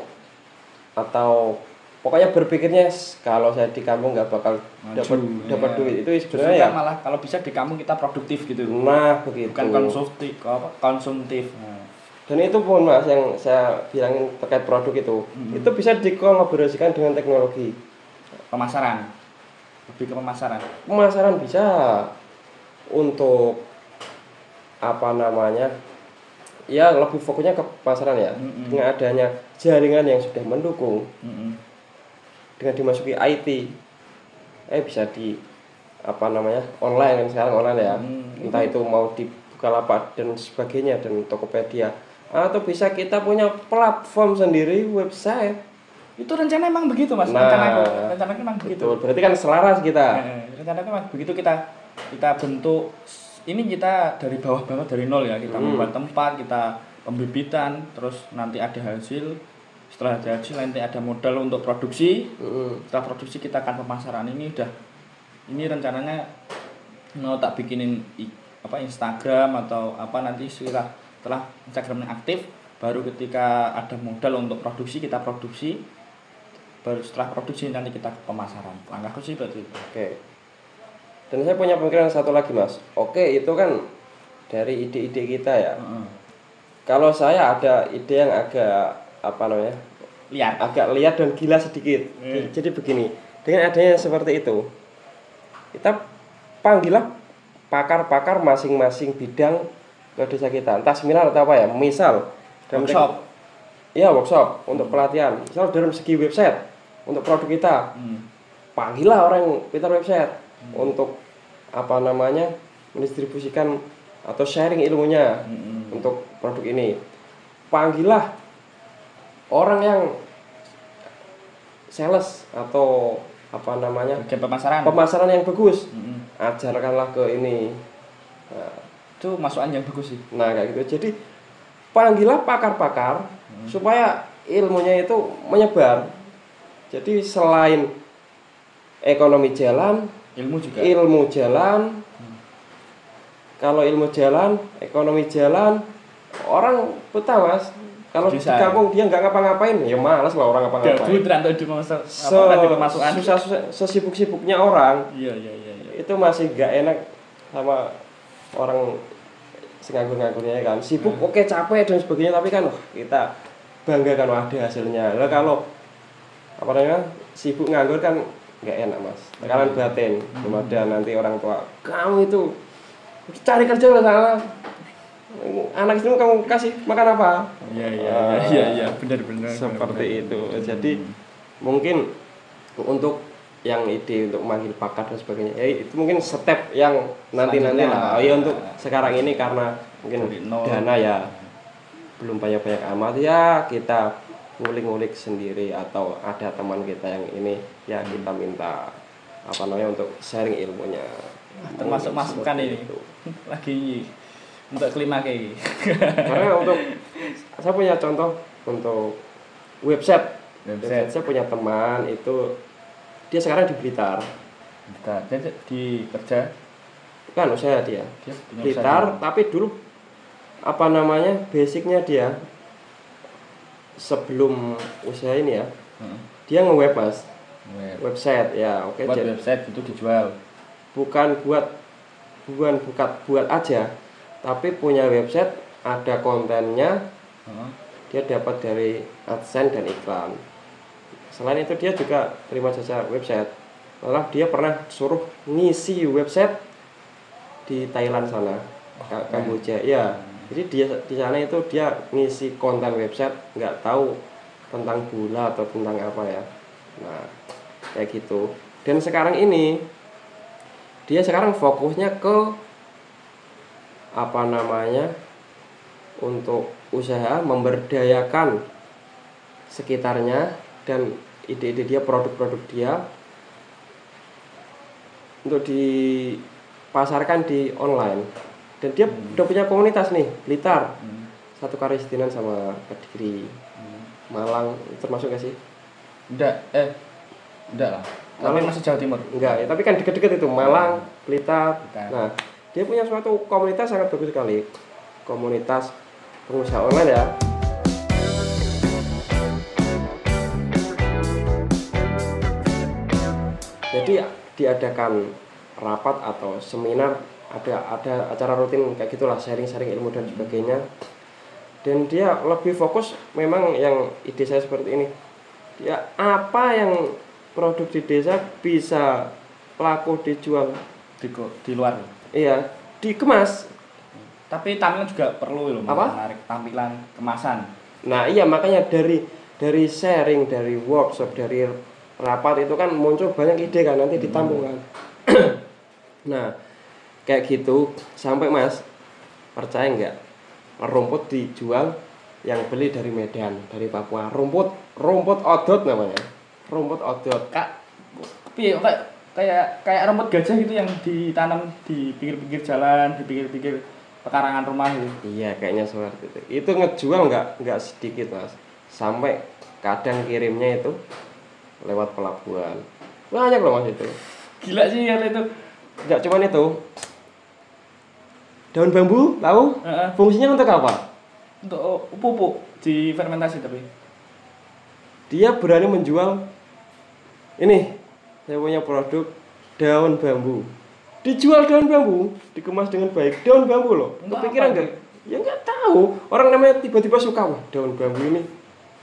[SPEAKER 2] atau pokoknya berpikirnya "S, kalau saya di kampung nggak bakal dapat
[SPEAKER 1] ya.
[SPEAKER 2] dapat duit. Itu sebenarnya ya
[SPEAKER 1] kan malah kalau bisa di kampung kita produktif gitu.
[SPEAKER 2] Nah begitu.
[SPEAKER 1] Bukan konsumtif konsumtif. Nah,
[SPEAKER 2] dan itu pun mas yang saya bilangin terkait produk itu.
[SPEAKER 1] Mhm.
[SPEAKER 2] itu bisa dikolaborasikan dengan teknologi
[SPEAKER 1] pemasaran. Lebih ke pemasaran.
[SPEAKER 2] Pemasaran bisa. Untuk apa namanya ya lebih fokusnya ke pasaran ya.
[SPEAKER 1] Mm-mm.
[SPEAKER 2] dengan adanya jaringan yang sudah mendukung.
[SPEAKER 1] Mm-mm.
[SPEAKER 2] dengan dimasuki IT eh bisa di apa namanya online kan sekarang online ya.
[SPEAKER 1] Mm.
[SPEAKER 2] entah itu mau di Bukalapak dan sebagainya dan Tokopedia. Atau bisa kita punya platform sendiri website
[SPEAKER 1] itu rencana emang begitu mas.
[SPEAKER 2] Nah.
[SPEAKER 1] rencana rencana emang begitu.
[SPEAKER 2] betul. Berarti kan selaras kita.
[SPEAKER 1] Eh, rencana emang begitu. Kita kita bentuk ini kita dari bawah banget dari nol ya. Kita
[SPEAKER 2] Hmm.
[SPEAKER 1] membuat tempat kita pembibitan terus nanti ada hasil. Setelah ada hasil nanti ada modal untuk produksi.
[SPEAKER 2] Mm.
[SPEAKER 1] setelah produksi kita akan pemasaran. Ini udah ini rencananya mau tak bikinin apa Instagram atau apa nanti setelah setelah Instagramnya aktif baru ketika ada modal untuk produksi kita produksi baru setelah produksi nanti kita ke pemasaran langkahku sih berarti
[SPEAKER 2] Oke. Dan saya punya pemikiran satu lagi mas. Oke itu kan dari ide-ide kita ya.
[SPEAKER 1] Heeh.
[SPEAKER 2] Kalau saya ada ide yang agak apa namanya,
[SPEAKER 1] lihat
[SPEAKER 2] agak liar dan gila sedikit.
[SPEAKER 1] Hmm.
[SPEAKER 2] Jadi begini, dengan adanya seperti itu, kita panggillah pakar-pakar masing-masing bidang ke desa kita. Entah seminar atau apa ya. Misal
[SPEAKER 1] workshop
[SPEAKER 2] Iya workshop untuk pelatihan. Misal dalam segi website untuk produk kita,
[SPEAKER 1] Hmm.
[SPEAKER 2] panggillah orang yang pintar website untuk apa namanya mendistribusikan atau sharing ilmunya
[SPEAKER 1] Hmm.
[SPEAKER 2] untuk produk ini. Panggillah orang yang sales atau apa namanya
[SPEAKER 1] bagian pemasaran
[SPEAKER 2] pemasaran yang bagus.
[SPEAKER 1] Hmm.
[SPEAKER 2] Ajarkanlah ke ini. Nah,
[SPEAKER 1] itu masukan yang bagus sih
[SPEAKER 2] Nah kayak gitu. Jadi panggillah pakar-pakar supaya ilmunya itu menyebar. Jadi selain ekonomi jalan,
[SPEAKER 1] ilmu juga
[SPEAKER 2] ilmu jalan. Kalau ilmu jalan, ekonomi jalan, orang betah mas. Kalau di kampung dia nggak ngapa-ngapain, ya malas lah orang ngapa-ngapain.
[SPEAKER 1] gabut rantau di masa pemasukan
[SPEAKER 2] susah, susah, sesibuk-sibuknya orang
[SPEAKER 1] iya iya iya iya
[SPEAKER 2] itu masih gak enak sama orang senganggur-nganggurnya kan sibuk
[SPEAKER 1] Hmm.
[SPEAKER 2] oke capek dan sebagainya tapi kan wah, kita bangga kan ada hasilnya lah kalau apa namanya sibuk nganggur kan nggak enak mas. Tekanan
[SPEAKER 1] Hmm.
[SPEAKER 2] batin belum ada nanti orang tua kamu itu cari kerja lah sana anak itu kamu kasih makan apa?
[SPEAKER 1] Iya iya
[SPEAKER 2] Ah,
[SPEAKER 1] iya iya iya. Benar benar
[SPEAKER 2] seperti
[SPEAKER 1] benar.
[SPEAKER 2] itu. Jadi mungkin untuk yang ide untuk manggil pakar dan sebagainya ya itu mungkin step yang nanti nanti lah. oh, ya untuk sekarang ini karena mungkin dana ya belum banyak banyak amat. Ya kita ngulik-ngulik sendiri atau ada teman kita yang ini ya kita minta apa namanya untuk sharing ilmunya.
[SPEAKER 1] Termasuk
[SPEAKER 2] Mungkin
[SPEAKER 1] masukan ini.
[SPEAKER 2] itu.
[SPEAKER 1] lagi untuk kelima kayak
[SPEAKER 2] karena untuk saya punya contoh untuk website.
[SPEAKER 1] Website.
[SPEAKER 2] saya punya teman itu dia sekarang di Blitar.
[SPEAKER 1] Bentar, dia di kerja?
[SPEAKER 2] Kan usaha dia.
[SPEAKER 1] Dia
[SPEAKER 2] Blitar
[SPEAKER 1] usaha.
[SPEAKER 2] tapi dulu apa namanya basicnya dia sebelum usaha ini ya
[SPEAKER 1] Heeh.
[SPEAKER 2] dia nge-web mas
[SPEAKER 1] Web.
[SPEAKER 2] website ya oke
[SPEAKER 1] buat
[SPEAKER 2] jadi
[SPEAKER 1] website itu dijual
[SPEAKER 2] bukan buat bukan buat buat aja tapi punya website ada kontennya
[SPEAKER 1] Heeh.
[SPEAKER 2] dia dapat dari AdSense dan iklan. Selain itu dia juga terima jasa website. Malah dia pernah suruh ngisi website di Thailand sana, Ka- Kamboja. Ya, jadi dia di sana itu dia ngisi konten website, nggak tahu tentang bola atau tentang apa ya. Nah, kayak gitu. Dan sekarang ini dia sekarang fokusnya ke apa namanya untuk usaha memberdayakan sekitarnya dan ide-ide dia produk-produk dia untuk dipasarkan di online dan dia udah punya komunitas nih Blitar
[SPEAKER 1] Hmm.
[SPEAKER 2] satu Karisidenan sama Kediri
[SPEAKER 1] Hmm.
[SPEAKER 2] Malang termasuk gak sih
[SPEAKER 1] Enggak, eh enggak lah. Tapi
[SPEAKER 2] Malang-
[SPEAKER 1] masih Jawa Timur.
[SPEAKER 2] enggak ya tapi kan deket-deket itu Malang Blitar
[SPEAKER 1] Blitar.
[SPEAKER 2] nah dia punya suatu komunitas sangat bagus sekali komunitas pengusaha online ya jadi diadakan rapat atau seminar ada ada acara rutin kayak gitulah sharing-sharing ilmu dan sebagainya. Dan dia lebih fokus memang yang ide saya seperti ini. Ya apa yang produk di desa bisa laku dijual?
[SPEAKER 1] Di, di luar.
[SPEAKER 2] iya dikemas
[SPEAKER 1] Tapi tampilan juga perlu loh,
[SPEAKER 2] Apa?
[SPEAKER 1] menarik tampilan kemasan.
[SPEAKER 2] nah iya makanya dari dari sharing dari workshop dari rapat itu kan muncul banyak ide kan nanti ditampung kan. Nah kayak gitu sampai mas percaya nggak rumput dijual yang beli dari Medan dari Papua rumput rumput odot namanya rumput odot
[SPEAKER 1] Kak, tapi kayak kayak kayak rumput gajah gitu yang ditanam di pinggir-pinggir jalan, di pinggir-pinggir pekarangan rumah gitu.
[SPEAKER 2] Iya, kayaknya seperti itu. Itu ngejual nggak nggak sedikit mas, sampai kadang kirimnya itu lewat pelabuhan. Banyak loh mas itu.
[SPEAKER 1] Gila sih kalau itu.
[SPEAKER 2] Nggak cuman itu. Daun bambu, tahu?
[SPEAKER 1] Heeh.
[SPEAKER 2] Fungsinya untuk apa?
[SPEAKER 1] Untuk pupuk di fermentasi tapi.
[SPEAKER 2] Dia berani menjual ini. Saya punya produk daun bambu. Dijual daun bambu, dikemas dengan baik. Daun bambu loh.
[SPEAKER 1] Untuk
[SPEAKER 2] Kepikiran
[SPEAKER 1] apa
[SPEAKER 2] nggak? Ya nggak tahu. Orang namanya tiba-tiba suka wah daun bambu ini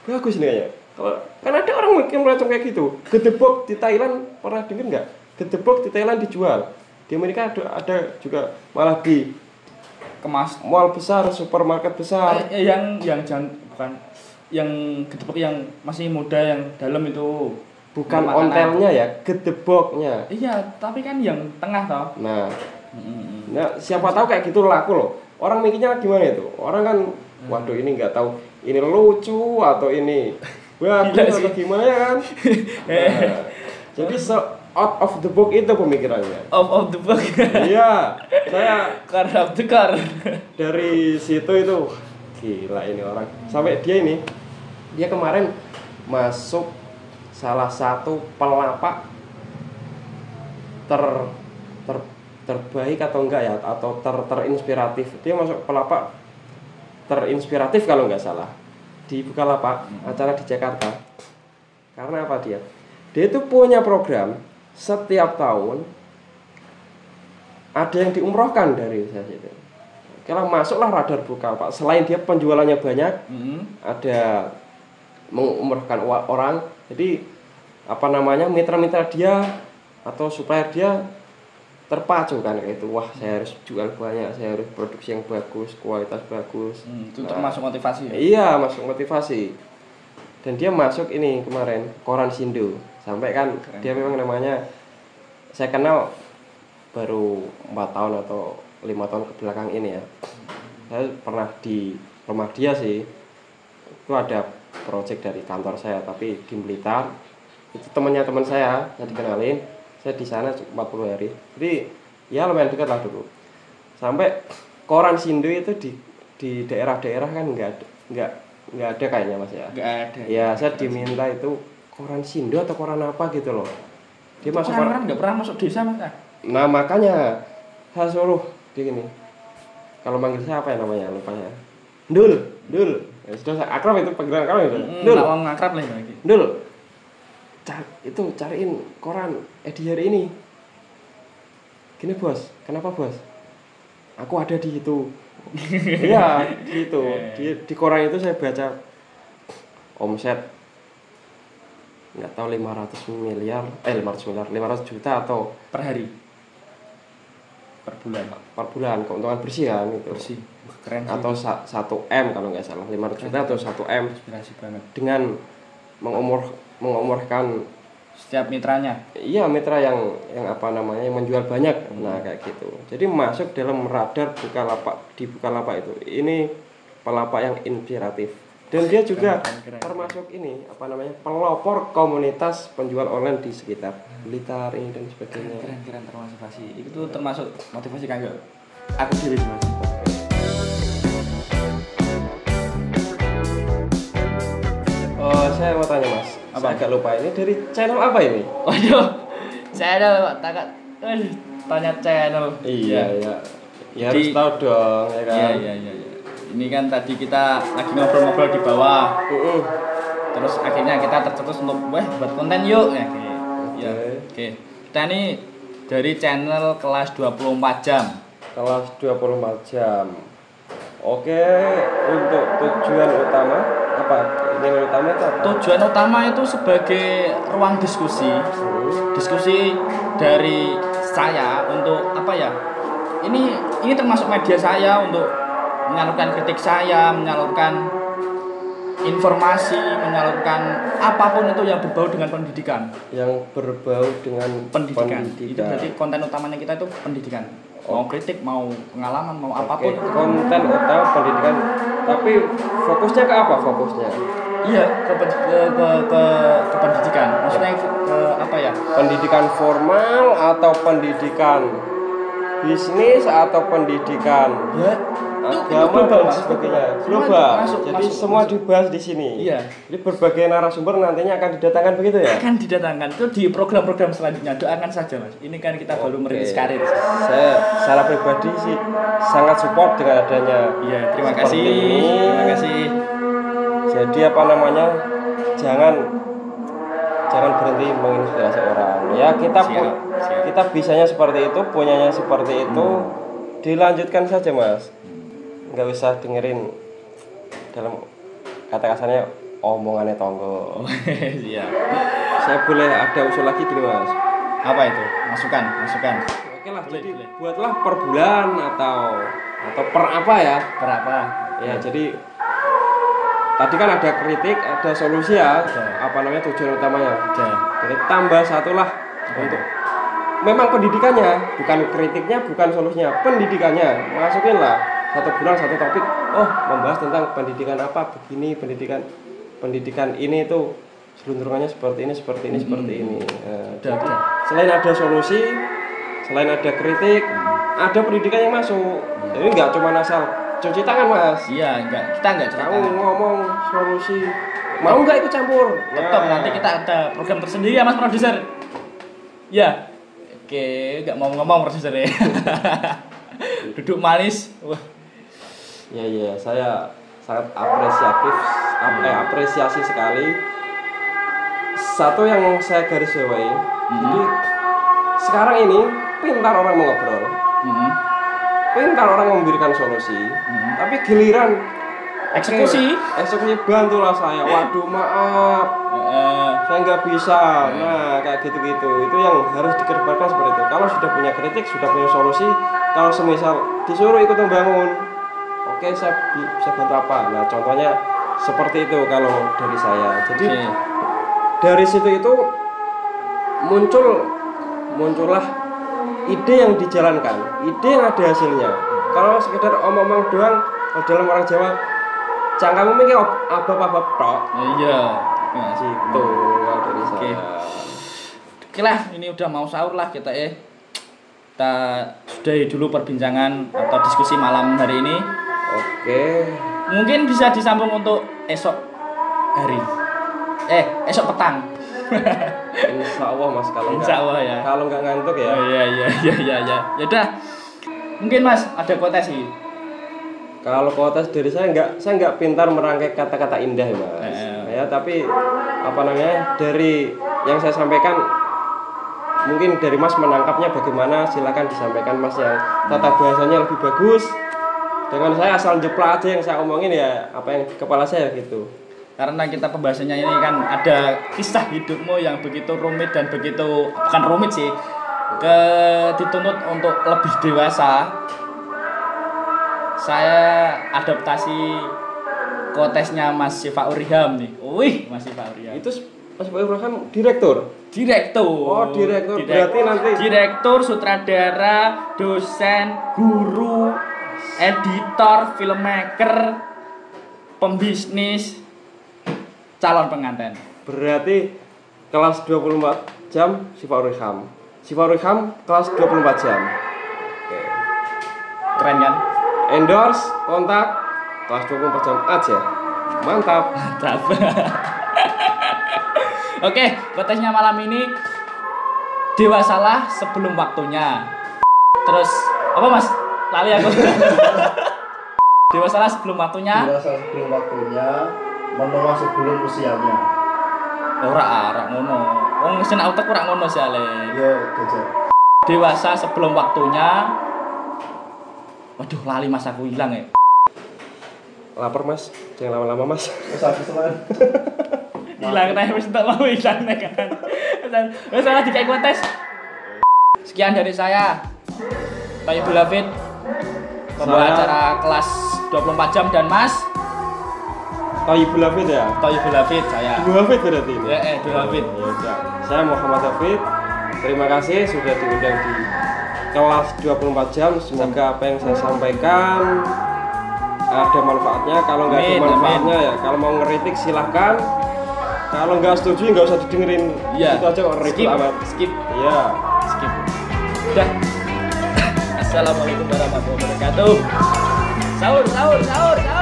[SPEAKER 2] bagus nih kayaknya. Kalau kan ada orang mungkin macam kayak gitu. Gedebok di Thailand pernah dengar nggak? Gedebok di Thailand dijual. Di Amerika ada, ada juga malah di
[SPEAKER 1] Kemas
[SPEAKER 2] mall besar, supermarket besar.
[SPEAKER 1] Eh, eh, yang yang jangan bukan yang gedebok yang masih muda yang dalam itu
[SPEAKER 2] Bukan ontelnya ya, gedeboknya.
[SPEAKER 1] Iya, tapi kan yang tengah toh.
[SPEAKER 2] Nah,
[SPEAKER 1] Mm-mm.
[SPEAKER 2] Nah, siapa tahu kayak gitu laku loh. Orang mikirnya gimana itu? Orang kan, waduh ini nggak tahu ini lucu atau ini bagus
[SPEAKER 1] sih.
[SPEAKER 2] atau gimana ya kan? Nah, jadi so out of the book itu pemikirannya.
[SPEAKER 1] Off of the book.
[SPEAKER 2] iya, saya
[SPEAKER 1] car of the car.
[SPEAKER 2] dari situ itu gila ini orang. Sampai dia ini, dia kemarin masuk salah satu pelapak ter ter terbaik atau enggak ya atau ter terinspiratif dia masuk pelapak terinspiratif kalau nggak salah di Bukalapak acara di Jakarta karena apa dia dia itu punya program setiap tahun ada yang diumrohkan dari saya situ kalau masuklah radar Bukalapak selain dia penjualannya banyak
[SPEAKER 1] Mm.
[SPEAKER 2] ada mengumrohkan orang. Jadi apa namanya mitra-mitra dia atau supplier dia terpacu kan kayak itu wah saya harus jual banyak saya harus produksi yang bagus kualitas bagus.
[SPEAKER 1] Hmm, itu
[SPEAKER 2] Nah,
[SPEAKER 1] termasuk motivasi ya.
[SPEAKER 2] iya masuk motivasi. Dan dia masuk ini kemarin koran Sindo sampai kan
[SPEAKER 1] Keren.
[SPEAKER 2] dia memang namanya saya kenal baru empat tahun atau lima tahun ke belakang ini ya. Saya pernah di rumah dia sih. Itu ada project dari kantor saya tapi di Blitar itu temannya teman saya saya dikenalin. Saya di sana 40 hari. Jadi ya lumayan dekat lah dulu. Sampai koran Sindo itu di di daerah-daerah kan nggak nggak nggak ada kayaknya mas ya?
[SPEAKER 1] Enggak ada.
[SPEAKER 2] ya saya diminta itu koran Sindo atau koran apa gitu loh. Dia masuk koran
[SPEAKER 1] enggak pernah masuk desa Mas. Ah.
[SPEAKER 2] nah makanya saya suruh dia gini. Kalau manggil saya apa ya namanya? Lupa ya Dul Dul ya, sudah saya akrab itu panggilan akrab itu.
[SPEAKER 1] Hmm,
[SPEAKER 2] Dul
[SPEAKER 1] ngakrab lah lagi.
[SPEAKER 2] Dul car itu cariin koran edi hari ini. Gini bos. Kenapa bos? Aku ada di itu. Iya gitu di, di koran itu saya baca omset nggak tahu 500 miliar eh 500 miliar 500 juta atau
[SPEAKER 1] Per hari. Per bulan.
[SPEAKER 2] per bulan keuntungan bersih kan gitu
[SPEAKER 1] Bersih. Keren sih.
[SPEAKER 2] atau sa- 1 m kalau nggak salah 500 juta atau 1 m
[SPEAKER 1] inspirasi banget.
[SPEAKER 2] dengan mengumur mengumurkan
[SPEAKER 1] Setiap mitranya.
[SPEAKER 2] iya mitra yang yang apa namanya yang menjual banyak nah kayak gitu jadi masuk dalam radar bukalapak di bukalapak itu ini pelapak yang inspiratif dan dia juga
[SPEAKER 1] Keren, keren, keren.
[SPEAKER 2] termasuk ini apa namanya pelopor komunitas penjual online di sekitar Blitar ini dan sebagainya.
[SPEAKER 1] Keren keren termotivasi itu termasuk motivasi kanggo aku diri mas.
[SPEAKER 2] Oh saya mau tanya mas.
[SPEAKER 1] Apa?
[SPEAKER 2] saya agak lupa ini dari channel apa ini?
[SPEAKER 1] Waduh channel pak takat eh, tanya channel.
[SPEAKER 2] Iya iya. ya harus
[SPEAKER 1] Di-
[SPEAKER 2] tahu dong ya kan?
[SPEAKER 1] iya iya iya iya. Ini kan tadi kita lagi ngobrol-ngobrol di bawah.
[SPEAKER 2] Mm-mm.
[SPEAKER 1] terus akhirnya kita tercetus untuk weh buat konten yuk. Ya oke. Ya
[SPEAKER 2] Oke.
[SPEAKER 1] oke. Kita ini dari channel kelas 24 jam.
[SPEAKER 2] Kelas 24 jam. Oke untuk tujuan utama apa? Nilai utama itu apa?
[SPEAKER 1] Tujuan utama itu sebagai ruang diskusi. Diskusi dari saya untuk apa ya ini ini termasuk media saya untuk menyalurkan kritik saya menyalurkan informasi menyalurkan apa pun itu yang berbau dengan pendidikan.
[SPEAKER 2] Yang berbau dengan
[SPEAKER 1] pendidikan,
[SPEAKER 2] pendidikan.
[SPEAKER 1] itu berarti konten utamanya kita itu pendidikan. Mau kritik mau pengalaman mau apa
[SPEAKER 2] pun. konten utama pendidikan. Tapi fokusnya ke apa fokusnya?
[SPEAKER 1] Iya ke, ke, ke, ke, ke pendidikan. Maksudnya ke, ke apa ya?
[SPEAKER 2] Pendidikan formal atau pendidikan bisnis atau pendidikan?
[SPEAKER 1] Ya.
[SPEAKER 2] Agama dan sebagainya. Global.
[SPEAKER 1] Masuk,
[SPEAKER 2] jadi
[SPEAKER 1] masuk,
[SPEAKER 2] semua
[SPEAKER 1] masuk.
[SPEAKER 2] dibahas di sini.
[SPEAKER 1] Iya.
[SPEAKER 2] jadi berbagai narasumber nantinya akan didatangkan begitu ya?
[SPEAKER 1] Akan didatangkan. Itu di program-program selanjutnya. Doakan saja mas. Ini kan kita baru
[SPEAKER 2] Oke.
[SPEAKER 1] merintis karir
[SPEAKER 2] saya secara pribadi sih sangat support dengan adanya
[SPEAKER 1] iya terima kasih.
[SPEAKER 2] ini.
[SPEAKER 1] terima kasih.
[SPEAKER 2] Jadi apa namanya? Jangan jangan berhenti menginspirasi orang ya kita pu-
[SPEAKER 1] Siap, siap.
[SPEAKER 2] kita bisanya seperti itu punyanya seperti itu dilanjutkan saja mas. Nggak usah dengerin dalam kata kasarnya omongannya tonggo.
[SPEAKER 1] Iya
[SPEAKER 2] saya boleh ada usul lagi gini mas?
[SPEAKER 1] Apa itu? Masukan masukan.
[SPEAKER 2] Oke lah
[SPEAKER 1] Boleh,
[SPEAKER 2] jadi
[SPEAKER 1] boleh.
[SPEAKER 2] buatlah per bulan atau atau per apa ya?
[SPEAKER 1] Berapa
[SPEAKER 2] ya jadi tadi kan ada kritik ada solusi ya.
[SPEAKER 1] Ada.
[SPEAKER 2] apa namanya tujuan utamanya.
[SPEAKER 1] Oke.
[SPEAKER 2] jadi tambah satu lah untuk memang pendidikannya bukan kritiknya bukan solusinya pendidikannya. Masukin lah satu bulan satu topik. Oh membahas tentang pendidikan apa begini pendidikan pendidikan ini itu selunturannya seperti ini seperti ini seperti ini.
[SPEAKER 1] Udah
[SPEAKER 2] jadi selain ada solusi selain ada kritik ada pendidikan yang masuk. Jadi nggak cuma asal cuci tangan mas.
[SPEAKER 1] Iya enggak. Kita enggak cerita
[SPEAKER 2] kamu ngomong solusi. Mau nggak ikut campur?
[SPEAKER 1] Tetap
[SPEAKER 2] Nah.
[SPEAKER 1] nanti kita ada program tersendiri ya mas produser. Ya oke nggak mau ngomong produser ya. Duduk manis. Wah.
[SPEAKER 2] Ya ya, saya sangat apresiatif, ap- eh, apresiasi sekali. Satu yang saya garis bawahi, jadi sekarang ini pintar orang mengobrol,
[SPEAKER 1] Mhm.
[SPEAKER 2] Pintar orang memberikan solusi,
[SPEAKER 1] Mhm.
[SPEAKER 2] tapi giliran
[SPEAKER 1] eksekusi
[SPEAKER 2] eksekusi bantulah saya. Waduh maaf,
[SPEAKER 1] Eh,
[SPEAKER 2] saya nggak bisa. Nah kayak gitu-gitu, itu yang harus dikedepankan seperti itu. Kalau sudah punya kritik, sudah punya solusi, kalau semisal disuruh ikut membangun, oke saya bi- bisa bantu apa? Nah contohnya seperti itu kalau dari saya. Jadi
[SPEAKER 1] oke
[SPEAKER 2] dari situ itu muncul muncullah ide yang dijalankan, ide yang ada hasilnya. Kalau sekedar omong-omong doang, kalau dalam orang Jawa, cangkamu mikir abab-abab tok.
[SPEAKER 1] iya Mas.
[SPEAKER 2] Gitu kalau dari
[SPEAKER 1] Oke.
[SPEAKER 2] saya.
[SPEAKER 1] Oke lah, ini udah mau sahur lah kita ya. Kita sudahi dulu perbincangan atau diskusi malam hari ini.
[SPEAKER 2] Oke.
[SPEAKER 1] Mungkin bisa disambung untuk esok hari. Eh, esok petang.
[SPEAKER 2] Insya Allah mas kalau
[SPEAKER 1] Insya Allah ya.
[SPEAKER 2] kalau nggak ngantuk ya.
[SPEAKER 1] Oh, iya iya iya iya iya. Ya udah. Mungkin Mas ada quotasi.
[SPEAKER 2] Kalau kualitas dari saya nggak saya nggak pintar merangkai kata-kata indah ya mas.
[SPEAKER 1] Eh.
[SPEAKER 2] Ya tapi apa namanya dari yang saya sampaikan mungkin dari mas menangkapnya bagaimana silakan disampaikan mas yang tata bahasanya lebih bagus. Dengan saya asal jeplak aja yang saya omongin ya apa yang di kepala saya gitu.
[SPEAKER 1] Karena kita pembahasannya ini kan ada kisah hidupmu yang begitu rumit dan begitu bukan rumit sih, ke dituntut untuk lebih dewasa. Saya adaptasi kotesnya Mas Sifa Uriham nih. Wih, Mas Sifa Uriham.
[SPEAKER 2] Itu Mas Pak Ibrahim direktur.
[SPEAKER 1] Direktur.
[SPEAKER 2] Oh, direktur.
[SPEAKER 1] Direk-
[SPEAKER 2] Berarti nanti-
[SPEAKER 1] direktur, sutradara, dosen, guru, editor, filmmaker. pembisnis calon pengantin.
[SPEAKER 2] Berarti kelas 24 jam Sifa Riham. Sifa Riham kelas 24 jam. Oke.
[SPEAKER 1] Keren kan?
[SPEAKER 2] Endorse, kontak kelas 24 jam aja. Mantap.
[SPEAKER 1] Mantap. Oke, petesnya malam ini dewasalah sebelum waktunya. Terus apa Mas? Lali aku. dewasalah sebelum waktunya.
[SPEAKER 3] Dewasa sebelum waktunya, menua sebelum usianya.
[SPEAKER 1] Ora ora ngono. Wong mesin auto ora ngono sih ale.
[SPEAKER 3] Yo, jajan.
[SPEAKER 1] Dewasa sebelum waktunya. Waduh, lali Mas aku hilang ya.
[SPEAKER 2] Lapar mas, jangan lama-lama mas.
[SPEAKER 3] Terus habis selain
[SPEAKER 1] hilang teh wis tak mau hilang teh kan wis salah dikai tes sekian dari saya Tayyibul Hafid pembawa acara kelas 24 jam dan Mas
[SPEAKER 2] Oh Ibu Hafid ya?
[SPEAKER 1] Tayyibul Hafid saya
[SPEAKER 2] Ibu Hafid berarti ini?
[SPEAKER 1] ya eh Ibu Hafid
[SPEAKER 2] Ya udah. Saya Muhammad Hafid. Terima kasih sudah diundang di kelas 24 jam. Semoga apa yang saya sampaikan ada manfaatnya. Kalau nggak ada
[SPEAKER 1] Amin,
[SPEAKER 2] manfaatnya ya, kalau mau ngeritik silahkan. Kalau nggak setuju nggak usah didengerin.
[SPEAKER 1] Iya.
[SPEAKER 2] Itu aja kok ribet
[SPEAKER 1] skip
[SPEAKER 2] amat.
[SPEAKER 1] skip
[SPEAKER 2] Iya.
[SPEAKER 1] skip udah Assalamualaikum warahmatullahi wabarakatuh sahur sahur sahur sahur